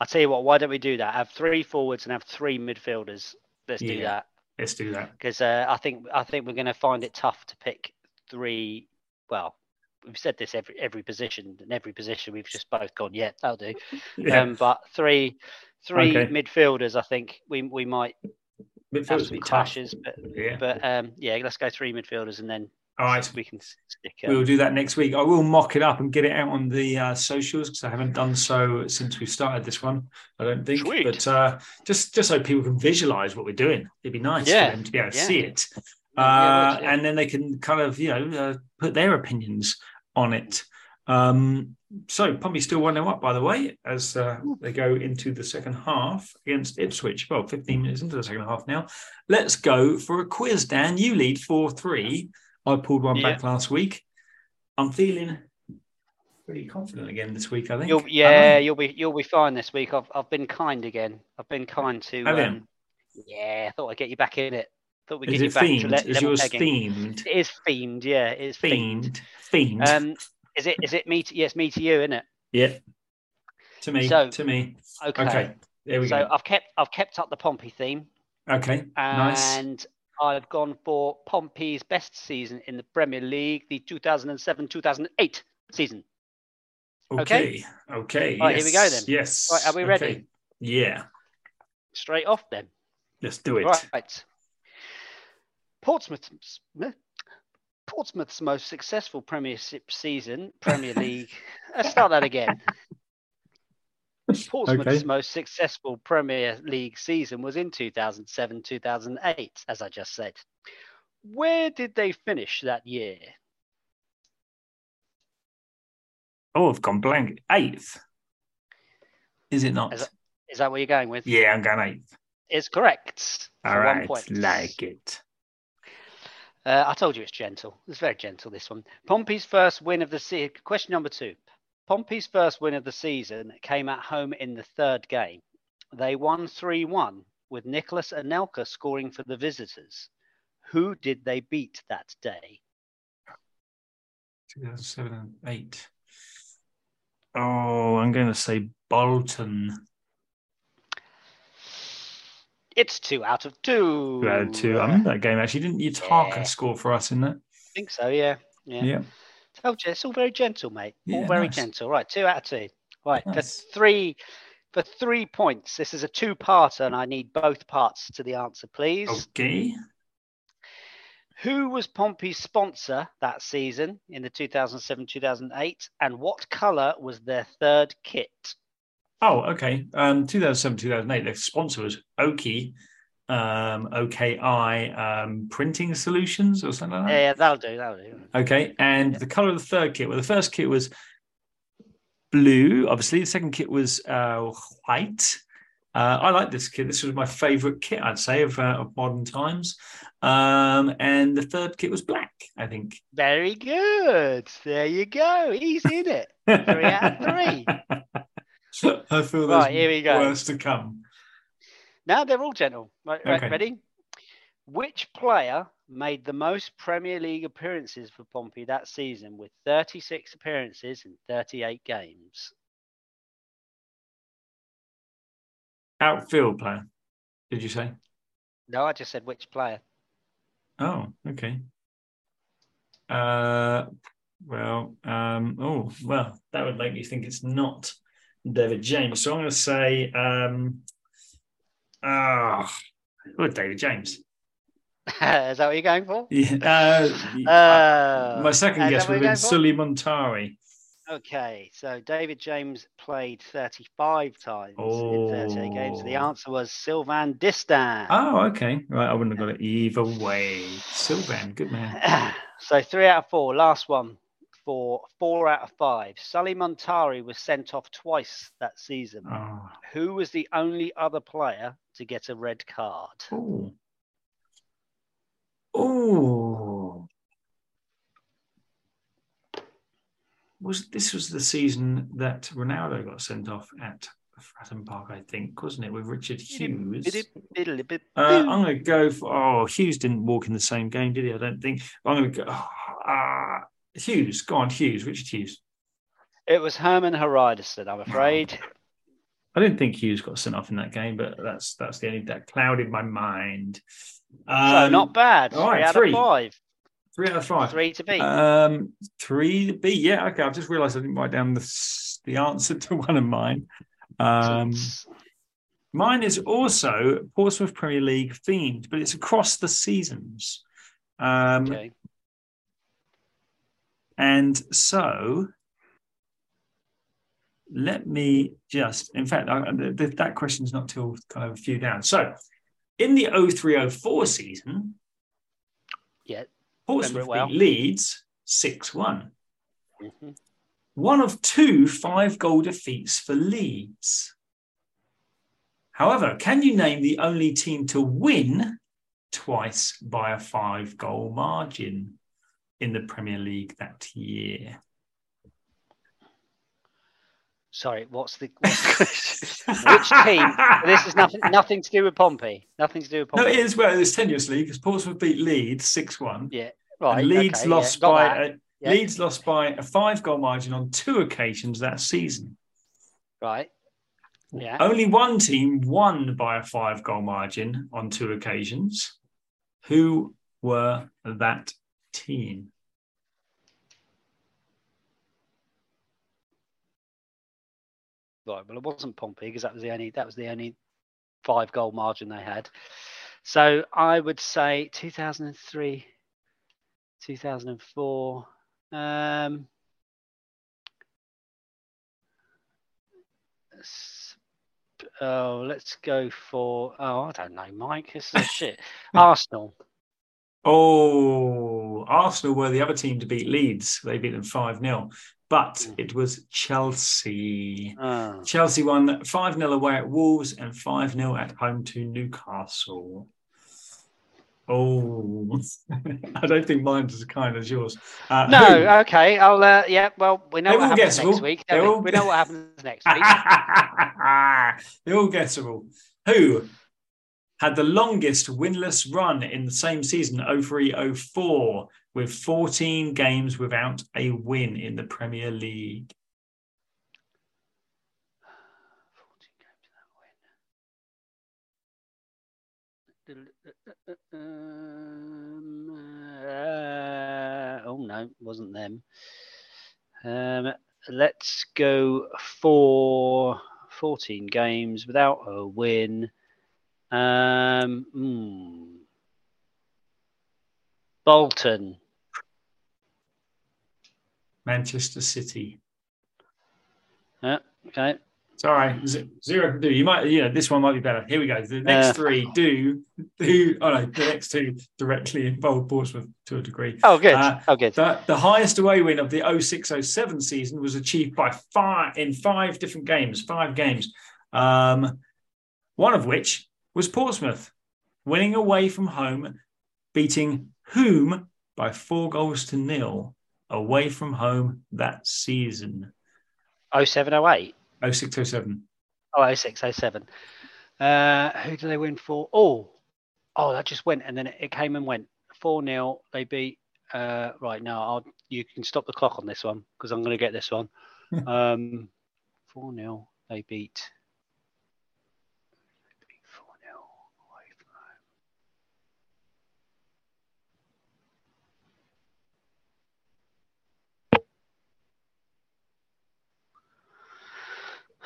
I'll tell you what, why don't we do that? Have three forwards and have three midfielders. Let's do that. let's do that. Because uh, I think I think we're going to find it tough to pick three. Well, we've said this every every position, and every position we've just both gone. Yeah, that'll do. Yeah, Um, but three three Okay. midfielders, I think we we might have midfielders to be are tough. but Yeah. but um, yeah, let's go three midfielders and then All right. we can stick. We'll Um, do that next week. I will mock it up and get it out on the uh, socials because I haven't done so since we started this one. I don't think, Sweet. but uh, just just so people can visualize what we're doing, it'd be nice Yeah. for them to be able to Yeah. see it, uh, yeah. and then they can kind of you know uh, put their opinions on it. Um, so Pompey's still one 0 up, by the way, as uh, they go into the second half against Ipswich. Well, 15 minutes into the second half now. Let's go for a quiz, Dan. You lead 4 3. I pulled one back last week. I'm feeling pretty confident again this week, I think. You'll, yeah, I? you'll be you'll be fine this week. I've I've been kind again. I've been kind to. Um, yeah, I thought I'd get you back in it. Thought we'd Is get you it back to themed? le- Is yours pegging. themed? It is themed. Yeah, it is themed. Themed. Themed. Um, is it is it me? To, yes, me to you, isn't it? yeah. To me. so- to me. Okay. Okay. There we So go. I've kept I've kept up the Pompey theme, Okay. nice. I've gone for Pompey's best season in the Premier League, the 2007-2008 season. Okay. Okay. Right, here we go then. Yes. Right, are we Okay. ready? Yeah. Straight off then. Let's do it. Right. Portsmouth's eh? Portsmouth's most successful Premiership season, Premier League. Let's start that again. Portsmouth's Okay. most successful Premier League season was in 2007 2008, as I just said. Where did they finish that year? Oh, I've gone blank. Eighth. Is it not? Is Is that what you're going with? Yeah, I'm going eighth. It's correct. All for right. one. Like it. Uh, I told you it's gentle. It's very gentle, this one. Pompey's first win of the season. Question number two. Pompey's first win of the season came at home in the third game. They won 3 1, with Nicolas Anelka scoring for the visitors. Who did they beat that day? 2007 and 8. Oh, I'm going to say Bolton. It's two out of two. Two out of two. I remember that game actually. Didn't Utaka Yeah. score for us in that? I think so, yeah. Yeah. Yeah. Told you, it's all very gentle, mate. all Yeah, very nice. gentle. Right, two out of two. Right, Nice. for three for three points. This is a two-parter, and I need both parts to the answer, please. Okay. Who was Pompey's sponsor that season in the 2007-2008, and what colour was their third kit? Oh, okay. Um, 2007, 2008. their sponsor was Oki, um, OKI um, Printing Solutions or something like that. Yeah, that'll do. That'll do. Okay, and Yeah. the color of the third kit. Well, the first kit was blue. Obviously, the second kit was uh, white. Uh, I like this kit. This was my favorite kit, I'd say, of, uh, of modern times. Um, and the third kit was black. I think. Very good. There you go. He's in it. Three out of three. I feel there's Right, here we go. worse to come. Now they're all gentle. Right, right, Okay. ready? Which player made the most Premier League appearances for Pompey that season with 36 appearances in 38 games? Outfield player. Did you say? No, I just said which player. Oh, okay. Uh, well, um, oh, well, that would make me think it's not David James. So I'm going to say, um, ah, oh, David James. Is that what you're going for? Yeah. Uh, Uh, my second guess what would have been? Sulley Muntari. Okay, so David James played 35 times in 38 games. The Oh. answer was Sylvain Distin. Oh, okay. Right. I wouldn't have got it either way. Sylvain, good man. so three out of four. Last one. For four out of five. Sulley Muntari was sent off twice that season. Oh. Who was the only other player to get a red card? Oh. Oh. Was this was the season that Ronaldo got sent off at Fratton Park, I think, wasn't it, with Richard Hughes? Uh, I'm going to go for. Oh, Hughes didn't walk in the same game, did he? I don't think. I'm going to go. Uh, Hughes, go on, Hughes, Richard Hughes. It was Hermann Hreidarsson, I'm afraid. I didn't think Hughes got sent off in that game, but that's that's the only that clouded my mind. Um, so not bad. All right, Three out three. of five. Three out of five. Three to beat. Um, three to beat. Yeah, okay. I've just realised I didn't write down the the answer to one of mine. Um, mine is also Portsmouth Premier League themed, but it's across the seasons. Um, okay. And so let me just, in fact, I, th- th- that question's not till kind of a few down. So in the 0304 season, Yeah. Portsmouth well. beat Leeds 6 1. Mhm. One of two five goal defeats for Leeds. However, can you name the only team to win twice by a five goal margin in the Premier League that year? Sorry, what's the what's the- which team? This is nothing nothing to do with Pompey. Nothing to do with No, Pompey. it is well, it's tenuously because Portsmouth beat Leeds 6 1. Yeah. Right. and Leeds okay, lost yeah, by a, Yeah. Leeds lost by a five goal margin on two occasions that season. Right. Yeah. Only one team won by a five goal margin on two occasions. Who were that team? Right. Well, it wasn't Pompey because that was the only that was the only five goal margin they had. So I would say 2003, 2004. Um, oh, let's go for. Oh, I don't know, Mike. This is shit. Arsenal. Oh, Arsenal were the other team to beat Leeds. They beat them 5 0. But it was Chelsea. Oh. Chelsea won 5 0 away at Wolves and 5 0 at home to Newcastle. Oh, I don't think mine's as kind as yours. Uh, No, who? okay. I'll. Uh, yeah. Well, we know They're what happens guessable. next week. They're we? all- we know what happens next week. They're all guessable. Who had the longest winless run in the same season, 03 04, with 14 games without a win in the Premier League? 14 games without win. Um, uh, oh no, wasn't them. Um, let's go for 14 games without a win. Um, hmm. Bolton. Manchester City. Yeah, okay. Sorry, zero can do. You might, you know, this one might be better. Here we go. The next Uh. three do, do. Oh no, the next two directly involve Portsmouth to a degree. Oh, good. Uh, oh, good. The, the highest away win of the 0607 season was achieved by five in five different games, five games. Um, one of which was Portsmouth, winning away from home, beating whom by four goals to nil away from home that season. 0708. 0607. Oh, 06, 07. Uh, who did they win for? Oh, oh, that just went and then it, came and went. 4 0. They beat. Uh, right now, I'll, you can stop the clock on this one because I'm going to get this one. um, 4 0. They beat. they beat 4 0 away from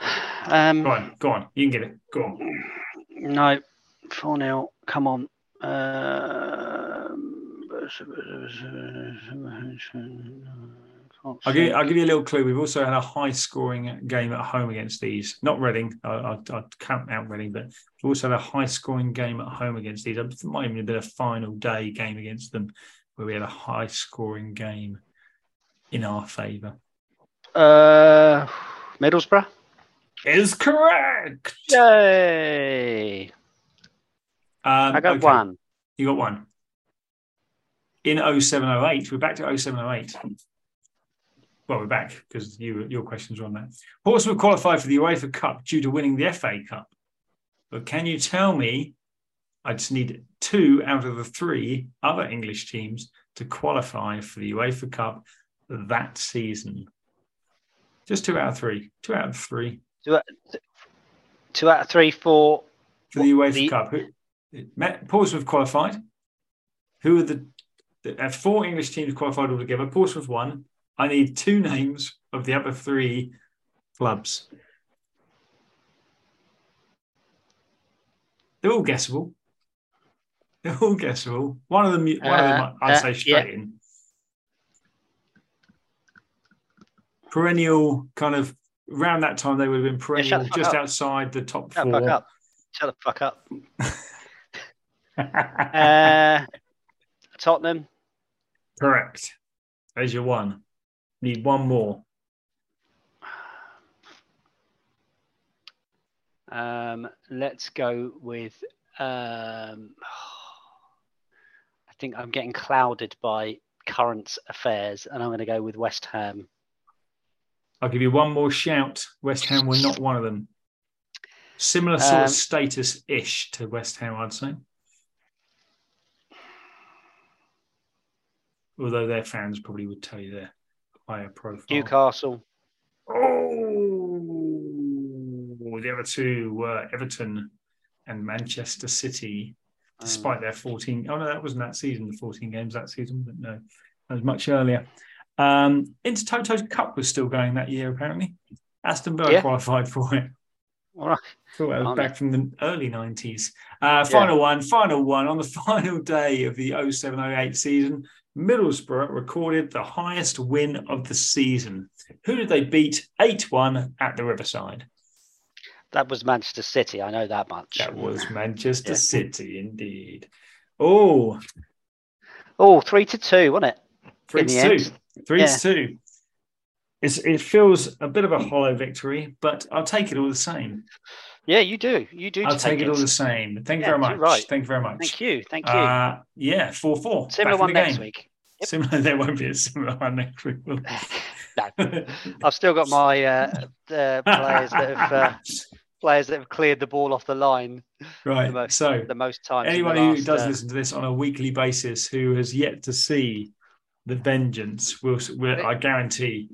home. Um, Go on, go on. You can get it. Go on. no, 4 0. Come on. Um, I'll give, I'll give you a little clue. We've also had a high scoring game at home against these. Not Reading. I, I, I'd count out Reading, but we've also had a high scoring game at home against these. It might even have been a final day game against them where we had a high scoring game. in our favour. Uh, Middlesbrough. Is correct. Yay! Um, I got okay, one. You got one. In 0708, we're back to 0708. Well, we're back because you, your questions were on that. Portsmouth qualified for the UEFA Cup due to winning the FA Cup. But can you tell me? I just need two out of the three other English teams to qualify for the UEFA Cup that season. Just two out of three. Two out of three Two out, two out of three for for the UEFA the- Cup. Who, Met- Portsmouth qualified. Who are the, the uh, four English teams qualified altogether? Portsmouth won. I need two names of the other three clubs. They're all guessable. They're all guessable. One of them, one of them, Uh, I'd uh, say straight in. Perennial, kind of around that time, they would have been Yeah, perennial, the fuck just up. outside the top shut the four. fuck up. Shut the fuck up. Uh, Tottenham. Correct. There's your one. Need one more. Um, let's go with. Um, I think I'm getting clouded by current affairs, and I'm going to go with West Ham. I'll give you one more shout. West Ham were not one of them. Similar sort Um, of status ish to West Ham, I'd say. Although their fans probably would tell you they're higher profile. Newcastle. Oh, the other two were Everton and Manchester City, despite their 14. Oh, no, that wasn't that season, the 14 games that season, but no, that was much earlier. Um, Intertoto's Cup was still going that year, apparently. Aston Villa Yeah. qualified for it. All right. That was back from the early 90s. Uh, final one, final one. On the final day of the 07 08 season, Middlesbrough recorded the highest win of the season. Who did they beat 8 1 at the Riverside? That was Manchester City. I know that much. That was Manchester Yeah. City, indeed. Oh. Oh, three to two, wasn't it? three to two. end. Three Yeah. to two. It's, it feels a bit of a hollow victory, but I'll take it all the same. Yeah, you do. You do. I'll take it all the same. Thank you Yeah, very much. right. Thank you very much. Thank you. Thank you. Uh, yeah, 4 4. Similar one next week. Yep. Similar, there won't be a similar one next week. will No. I've still got my uh, uh, players that have uh, players that have cleared the ball off the line right. the most- so, the most times. anyone who last, does uh, listen to this on a weekly basis who has yet to see the vengeance, will, will I guarantee.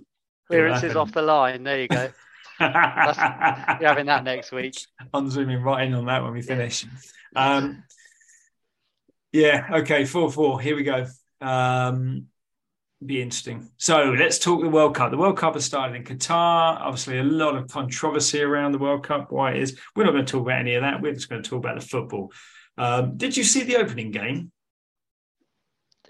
clearances off the line. There you go. You're having that next week. I'm zooming right in on that when we finish. Um, yeah, okay, 4 4. Here we go. Um, be interesting. So let's talk the World Cup. The World Cup has started in Qatar. Obviously, a lot of controversy around the World Cup. Why it is? We're not going to talk about any of that. We're just going to talk about the football. Um, did you see the opening game?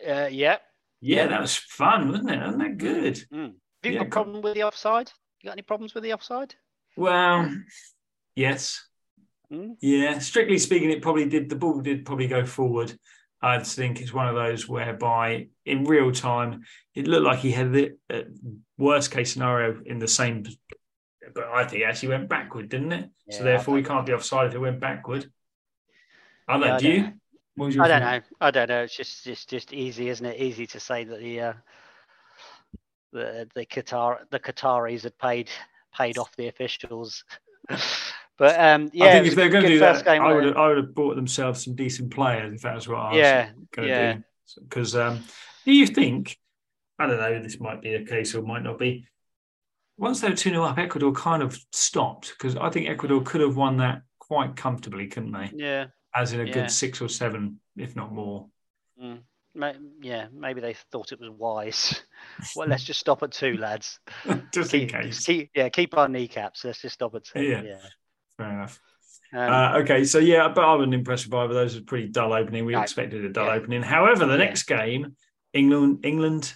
Uh, yeah. Yeah, that was fun, wasn't it? Wasn't that good? Have you Yeah, got a problem with the offside? You got any problems with the offside? Well, yes. Mm. Yeah, strictly speaking, it probably did. The ball did probably go forward. I just think it's one of those whereby, in real time, it looked like he had the uh, worst case scenario in the same. But I think it actually went backward, didn't it? Yeah, so therefore, we can't be offside if it went backward. I Yeah. Do you? Know. What was I don't know. I don't know. It's just just just easy, isn't it? Easy to say that the uh, the the Qatar the Qataris had paid paid off the officials. but um, yeah, I think if they're going to do that, I would have, I would have bought themselves some decent players if that was what I it? was Yeah, going to yeah. do. Because um, do you think? I don't know. This might be a case or might not be. Once they were 2 0 up, Ecuador kind of stopped because I think Ecuador could have won that quite comfortably, couldn't they? Yeah, As in a Yeah. good six or seven, if not more. mm. Yeah. Maybe they thought it was wise. well, let's just stop at two, lads. Just in Keep, case. keep, yeah, keep our kneecaps. Let's just stop at two. Yeah. Yeah. Fair enough. Um, Uh, okay, so yeah, but I wasn't impressed with either. Those was a pretty dull opening. We No. expected a dull Yeah. opening. However, the next game, England, England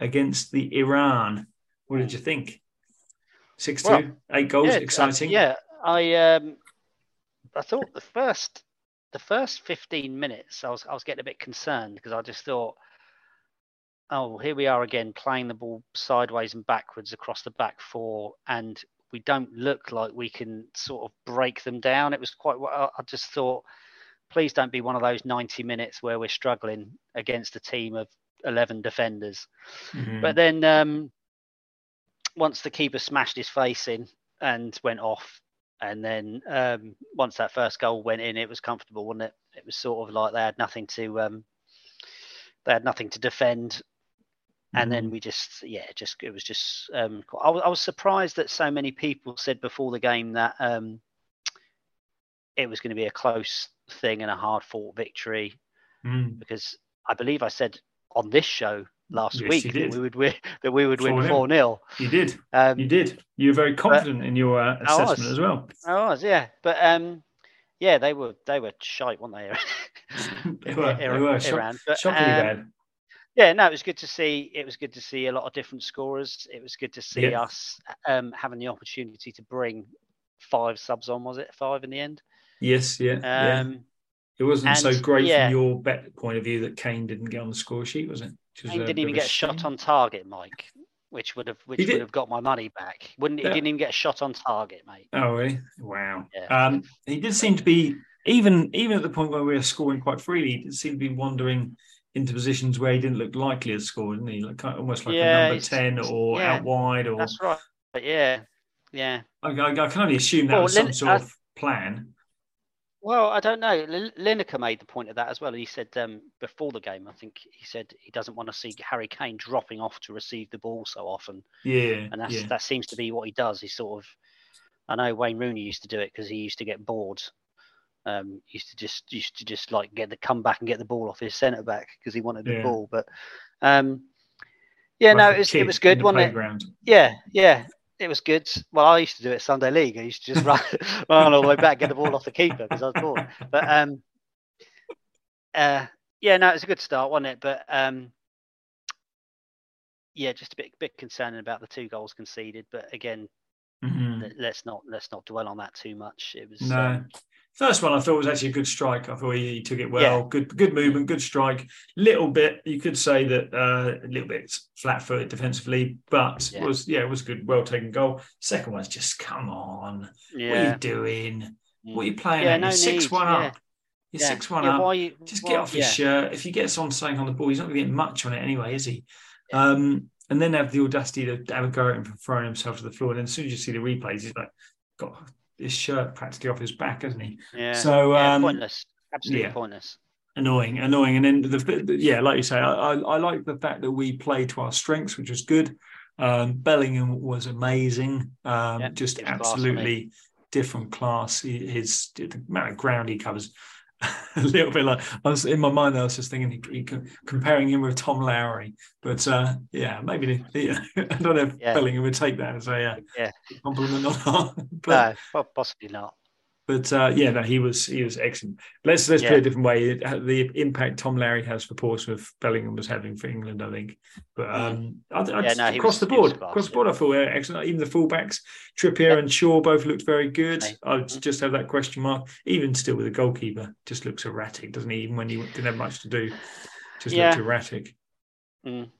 against the Iran. What did Mm. you think? Six Well, two, eight goals, yeah, uh, exciting. yeah, I um, I thought the first the first fifteen minutes, I was I was getting a bit concerned because I just thought oh, here we are again playing the ball sideways and backwards across the back four, and we don't look like we can sort of break them down. It was quite. I just thought, please don't be one of those 90 minutes where we're struggling against a team of 11 defenders. Mm-hmm. But then um, once the keeper smashed his face in and went off, and then um, once that first goal went in, it was comfortable, wasn't it? It was sort of like they had nothing to um, they had nothing to defend, and then mm-hmm. we just yeah, just it was just um, I, was, I was surprised that so many people said before the game that um, it was going to be a close thing and a hard fought victory mm. because I believe I said on this show last yes, week that we would win that we would win four 0 You did. Um, you did. You were very confident in your uh, assessment as well. I was, yeah. But um, yeah, they were they were shite, weren't they? they were. they were Iran. But, shockingly um, bad. Yeah, no, it was good to see. It was good to see a lot of different scorers. It was good to see yeah. us um, having the opportunity to bring five subs on. Was it five in the end? Yes. Yeah. Um, yeah. It wasn't and, so great yeah. from your bet point of view that Kane didn't get on the score sheet, was it? Was Kane didn't even get shot on target, Mike, which would have which would have got my money back. Wouldn't yeah. he? Didn't even get a shot on target, mate. Oh, really? Wow. Yeah. Um, he did seem to be even even at the point where we were scoring quite freely. He did seem to be wandering into positions where he didn't look likely to score, didn't he? Like almost like yeah, a number ten or out wide, or that's right. But yeah, yeah. I, I, I, can only assume that well, was some sort of plan. Well, I don't know. Lineker made the point of that as well. He said um, before the game, I think he said he doesn't want to see Harry Kane dropping off to receive the ball so often. Yeah, and that's yeah. that seems to be what he does. He sort of, I know Wayne Rooney used to do it because he used to get bored. Um, used to just used to just like get the come back and get the ball off his centre back because he wanted the yeah. ball. But um, yeah, like no, it was, it was good, wasn't it? Yeah, yeah it was good. Well, I used to do it Sunday league. I used to just run, run all the way back, get the ball off the keeper because I was bored. But um, uh, yeah, no, it was a good start, wasn't it? But um, yeah, just a bit bit concerning about the two goals conceded. But again, mm-hmm. let's not let's not dwell on that too much. It was no. Um, First one I thought was actually a good strike. I thought he, took it well. Yeah. Good, good movement, good strike. Little bit, you could say that uh, a little bit flat-footed defensively, but yeah. was yeah, it was a good, well taken goal. Second one's just come on. Yeah. What are you doing? What are you playing yeah, at? You're six one up. You're six one up. You, just get off his shirt. If he gets on something on the ball, he's not going to get much on it anyway, is he? Um, and then have the audacity to have a go at him for throwing himself to the floor. And then as soon as you see the replays, he's like, God, his shirt practically off his back, hasn't he? Yeah. So yeah, um, pointless, absolutely yeah. pointless. Annoying, annoying, and then the, the yeah, like you say, I, I, I like the fact that we play to our strengths, which was good. Um, Bellingham was amazing, um, yeah, just absolutely class, different class. His the amount of ground he covers a little bit like I was in my mind. I was just thinking he, he, comparing him with Tom Lowery, but uh, yeah, maybe yeah, I don't know if yeah. Bellingham would take that as a uh, yeah. compliment or not. but, no, possibly not. But uh, yeah, no, he was he was excellent. Let's let's yeah. put it a different way. The impact Tom Lowery has for Portsmouth, Bellingham was having for England, I think. But mm. um, I, I yeah, no, across was, the board, across the board, I thought were excellent. Even the fullbacks, Trippier yeah. and Shaw both looked very good. I mm. just have that question mark. Even still with the goalkeeper, just looks erratic, doesn't he? Even when he didn't have much to do, just yeah. looked erratic. Mm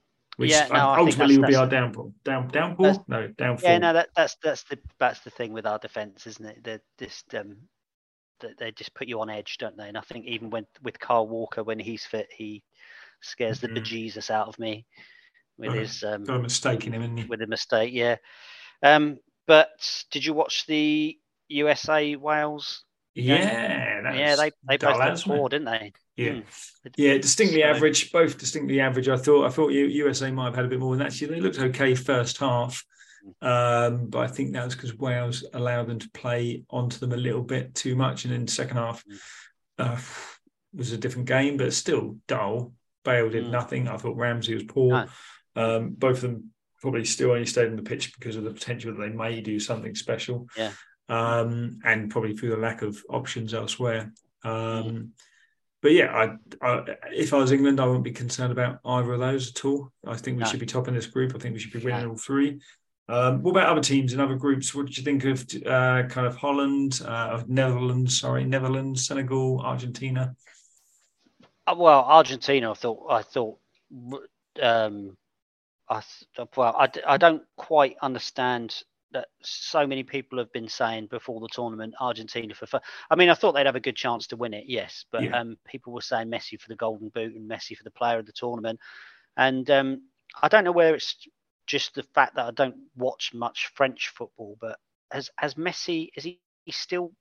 which yeah, no, ultimately will be our downfall. Down, downfall? No, downfall. Yeah, no, that, that's that's the that's the thing with our defense, isn't it? They're just um, they just put you on edge, don't they? And I think even when with Kyle Walker, when he's fit, he scares mm-hmm. the bejesus out of me with his um, got a mistake in him, isn't he? With a mistake, yeah. Um, but did you watch the USA Wales? Yeah, yeah, they they both looked poor, didn't they? Yeah, mm. yeah, distinctly so, average. Both distinctly average. I thought. I thought USA might have had a bit more than that. Actually, they looked okay first half, um, but I think that was because Wales allowed them to play onto them a little bit too much, and then the second half mm. uh, was a different game, but still dull. Bale did mm. nothing. I thought Ramsey was poor. No. Um, both of them probably still only stayed on the pitch because of the potential that they may do something special. Yeah. Um, and probably through the lack of options elsewhere. Um, but yeah, I, I, if I was England, I wouldn't be concerned about either of those at all. I think we no. should be top in this group. I think we should be winning all three. Um, what about other teams in other groups? What did you think of uh, kind of Holland, uh, Netherlands? Sorry, Netherlands, Senegal, Argentina. Uh, well, Argentina, I thought I thought um, I well, I, I don't quite understand that so many people have been saying before the tournament, Argentina for. I mean, I thought they'd have a good chance to win it, yes, but yeah. um, people were saying Messi for the Golden Boot and Messi for the Player of the Tournament, and um, I don't know whether it's just the fact that I don't watch much French football, but has has Messi is he, he still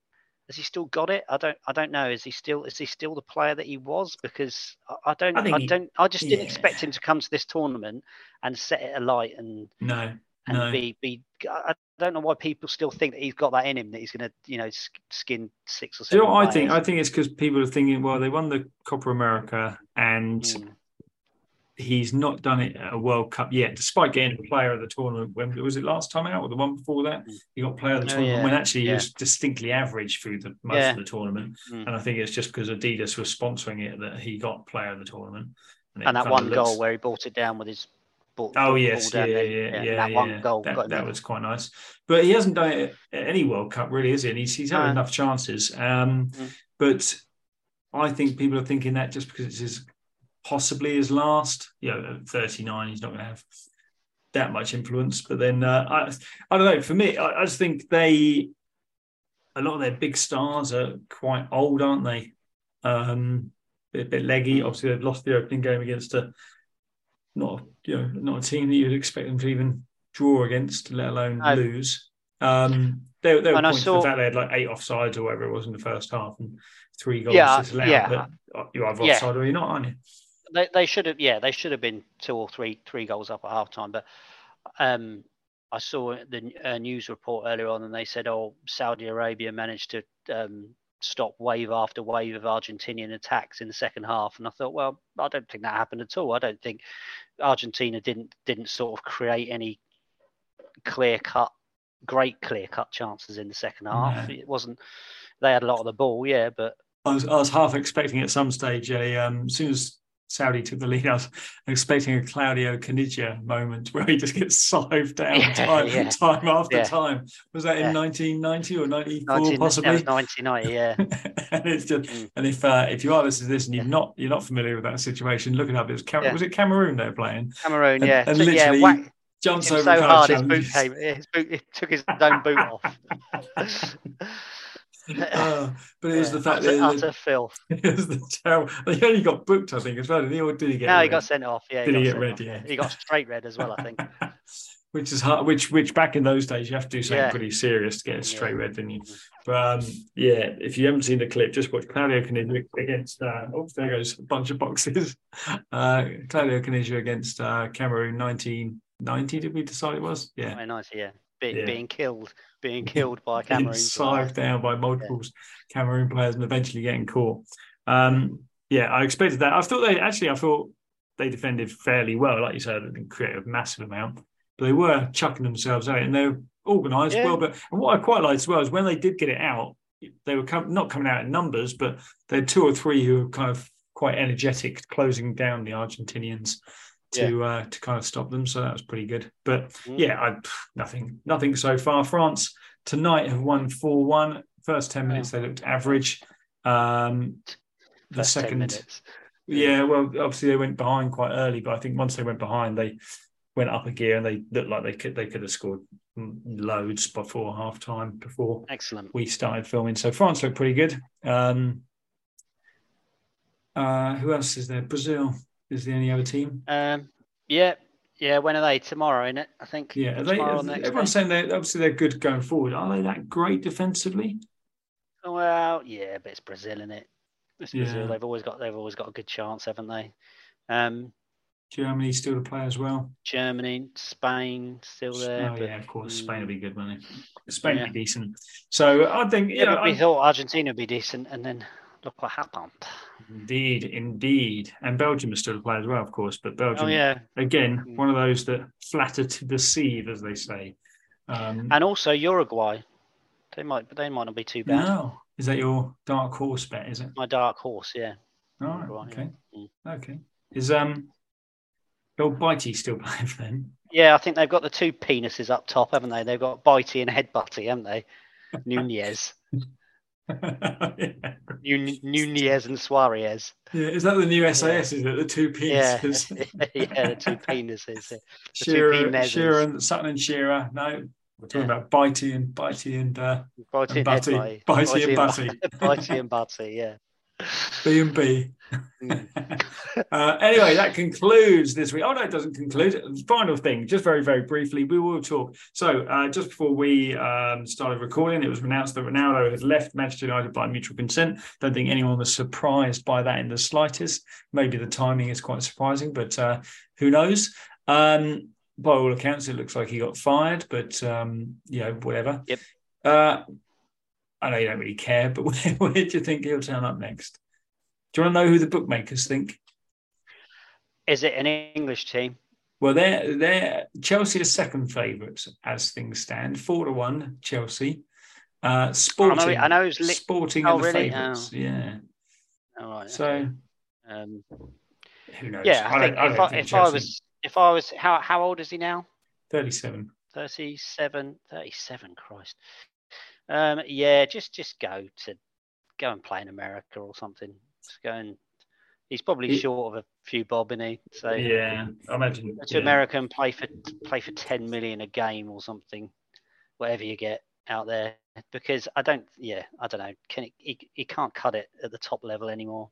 has he still got it? I don't I don't know. Is he still is he still the player that he was? Because I, I don't I, I don't I just didn't expect him to come to this tournament and set it alight and no and no. be be. I don't know why people still think that he's got that in him that he's going to you know skin six or seven. you know I think? I think it's because people are thinking, well, they won the Copa America and. Mm he's not done it at a World Cup yet, despite getting a player of the tournament. When was it last time out or the one before that? Mm. He got player of the oh, tournament yeah. when actually yeah. he was distinctly average through the most yeah. of the tournament. Mm. And I think it's just because Adidas was sponsoring it that he got player of the tournament. And, and that one looks... goal where he brought it down with his ball. Oh yes, yeah, yeah, yeah, yeah, That one goal, that, that was quite nice. But he hasn't done it at any World Cup, really, is he? And he's, he's had enough chances. Um, mm. But I think people are thinking that just because it's his possibly his last. You know, at 39, he's not going to have that much influence. But then uh, I, I don't know. For me, I, I, just think they, a lot of their big stars are quite old, aren't they? Um, a bit, bit leggy. Obviously, they've lost the opening game against a not you know not a team that you'd expect them to even draw against, let alone lose. Um, they, they were pointing saw... to the fact they had like eight offsides or whatever it was in the first half and three goals yeah. Yeah. But you're either offside yeah. or you're not, aren't you? they, they should have yeah they should have been two or three three goals up at half time but um, I saw the uh, news report earlier on and they said oh Saudi Arabia managed to um, stop wave after wave of Argentinian attacks in the second half. And I thought well I don't think that happened at all. I don't think Argentina didn't didn't sort of create any clear cut great clear cut chances in the second half. It wasn't they had a lot of the ball yeah but I was, I was half expecting at some stage a um, as soon as Saudi took the lead. I was expecting a Claudio Caniggia moment where he just gets sived down yeah, time, yeah. time after yeah. time. Was that in 1990 or 94 possibly? 1990, yeah. and it's just, mm. and if uh, if you are listening to this and you're not you're not familiar with that situation, look it up. It was Cam- was it Cameroon they were playing? Cameroon, yeah. And, literally whack, jumps over so hard his boot came, his boot, he took his own boot off. uh, but it was the fact utter, that utter filth. It was the terrible. He only got booked, I think, as well. Did he, or did he get? No, red? he got sent off. Yeah, did he, he get red? Off. Yeah, he got straight red as well. I think. which is hard. Which which back in those days you have to do something yeah. pretty serious to get a straight red, didn't you? But um, yeah, if you haven't seen the clip, just watch Claudio Caniggia against. Uh, oh, there goes a bunch of boxes. Uh, Claudio Caniggia against uh, Cameroon, nineteen ninety. Did we decide it was? Yeah, ninety. Yeah. Be, yeah. being killed, being killed by Cameroon, sived down by multiple yeah. Cameroon players, and eventually getting caught. Um, yeah, I expected that. I thought they actually, I thought they defended fairly well, like you said, they didn't create a massive amount, but they were chucking themselves out, and they were organised yeah. well. But and what I quite liked as well is when they did get it out, they were com- not coming out in numbers, but they had two or three who were kind of quite energetic, closing down the Argentinians to yeah. uh, to kind of stop them. So that was pretty good. But mm. yeah, I, nothing nothing so far. France tonight have won four one. First ten minutes they looked average. Um, the First second, yeah, well, obviously they went behind quite early, but I think once they went behind, they went up a gear and they looked like they could they could have scored loads before half time before excellent we started filming. So France looked pretty good. Um, uh, who else is there? Brazil is there any other team? Um, yeah, yeah. When are they? Tomorrow, in it? I think. Yeah, they, everyone's saying they obviously they're good going forward. Are they that great defensively? Well, yeah, but it's Brazil, in it? It's Brazil. Yeah. They've always got they've always got a good chance, haven't they? Um, Germany still to play as well. Germany, Spain still there. Oh but, yeah, of course, Spain will be good, won't it? Spain yeah. be decent. So I think yeah, know, we I, thought Argentina would be decent, and then look what happened. Indeed, indeed. And Belgium is still a player as well, of course. But Belgium, oh, yeah. again, mm. one of those that flatter to deceive, as they say. Um, and also Uruguay. They might, but they might not be too bad. No. Is that your dark horse bet, is it? My dark horse, yeah. All right, Uruguay, okay. Yeah. Mm. Okay. Is um Bill Bitey still playing for them? Yeah, I think they've got the two penises up top, haven't they? They've got Bitey and Headbutty, haven't they? Nunez. yeah. Nunez and Suarez. Yeah, is that the new SAS? Is it the two Yeah, penises? yeah, the two penises. The two Shearer, penises. Shearer and Sutton and Shearer. No, we're talking Yeah. about Bitey and Bitey and uh, Bitey and and Butty. Headbutty. Bitey and Butty. Bitey and Butty, yeah. B and B. Mm. Uh, anyway, that concludes this week. Oh no, it doesn't conclude. Final thing, just very, very briefly, we will talk. So, uh, just before we um, started recording, it was announced that Ronaldo has left Manchester United by mutual consent. Don't think anyone was surprised by that in the slightest. Maybe the timing is quite surprising, but uh, who knows? Um, by all accounts, it looks like he got fired, but um, you know, whatever. Yep. Uh, I know you don't really care, but where, where do you think he'll turn up next? Do you want to know who the bookmakers think? Is it an English team? Well, they're they're Chelsea are second favourites as things stand, four to one Chelsea. Uh, sporting, I know it's li- sporting Oh, are the really? favourites. Yeah. All right. So okay. um, who knows? yeah, I, don't- think don't if I, if I was if I was how how old is he now? thirty-seven. 37 37 christ um yeah just just go to go and play in america or something just go and he's probably He- short of a few bob in he so Yeah, I imagine. go to yeah. america and play for play for 10 million a game or something whatever you get out there because i don't yeah i don't know can he, he, he can't cut it at the top level anymore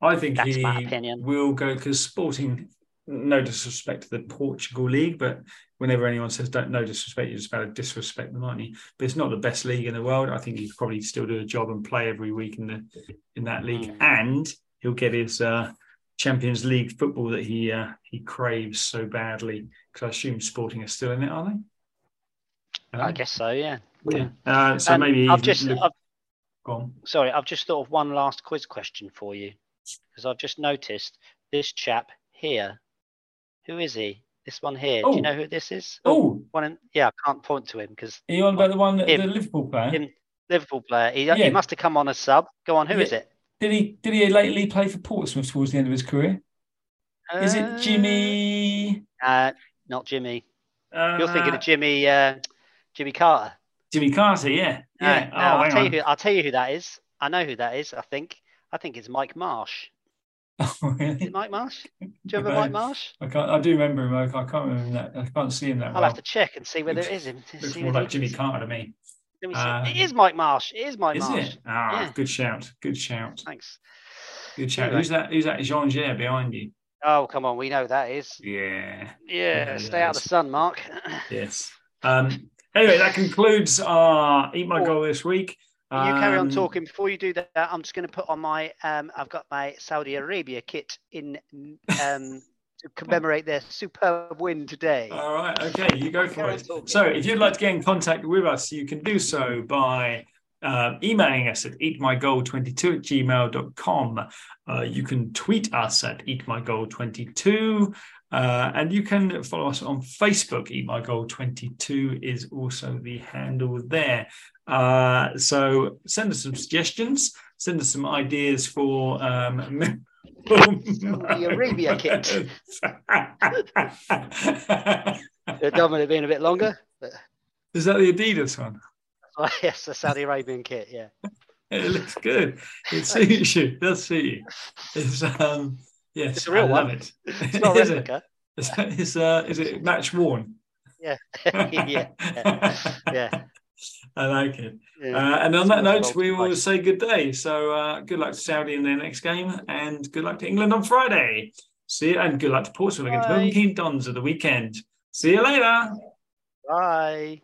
I think That's he my opinion. will go because Sporting. No disrespect to the Portugal league, but whenever anyone says don't no disrespect, you're just about to disrespect them, aren't you? But it's not the best league in the world. I think he could probably still do a job and play every week in the in that league, Mm. and he'll get his uh, Champions League football that he uh, he craves so badly. Because I assume Sporting are still in it, are they? i guess so yeah Yeah. Uh, so Um, maybe i've just look- I've, sorry i've just thought of one last quiz question for you because i've just noticed this chap here who is he this one here do Oh. you know who this is Oh, one in, yeah i can't point to him because are you on about the one that Him. the Liverpool player? him liverpool player he, Yeah. he must have come on as sub go on Who Yeah. is it Did he did he lately play for Portsmouth towards the end of his career? Is Uh, it Jimmy? uh, not jimmy Uh, you're thinking of jimmy uh, jimmy carter Jimmy Carter, yeah. No, Yeah. no, oh, I'll tell on. you who I'll tell you who that is. I know who that is. I think I think it's Mike Marsh. Oh, Is really? it Mike Marsh? Do you remember. Mike Marsh? I can't. I do remember him. I can't, I can't remember him that. I can't see him that I'll well. have to check and see whether it is him. Looks more like Jimmy. Carter to me. Let me see. Um, it is Mike Marsh. It is Mike Is Marsh. it? Ah, Yeah. good shout. Good shout. Thanks. Good shout. Anyway. Who's that? Who's that? Jean Gere behind you? Oh come on, we know that is. Yeah. Yeah, Yeah, stay out of the sun, Mark. Yes. Um. Anyway, that concludes our eat my goal this week. You carry on Um, talking. Before you do that, I'm just going to put on my. Um, I've got my Saudi Arabia kit in um, to commemorate their superb win today. All right, okay, you go for it. So, if you'd like to get in contact with us, you can do so by uh, emailing us at eatmygoal22 at gmail.com. Uh, you can tweet us at eatmygoal22. Uh, and you can follow us on Facebook. Eat My Goal 22 is also the handle there. Uh, so send us some suggestions, send us some ideas for um, Saudi Arabia kit. The dominant being a bit longer. But, Is that the Adidas one? oh, yes, the Saudi Arabian kit. Yeah. It looks good. It suits you. It does suit you. It's um yes, It's a real I love one. it. It's not a is it? replica. Is, uh, is it match worn? Yeah. yeah. Yeah. I like it. yeah. Uh, and on that note, we will say good day. So uh, good luck to Saudi in their next game, and good luck to England on Friday. See you, and good luck to Portsmouth against Bye. Milton Keynes Dons at the weekend. See you later. Bye.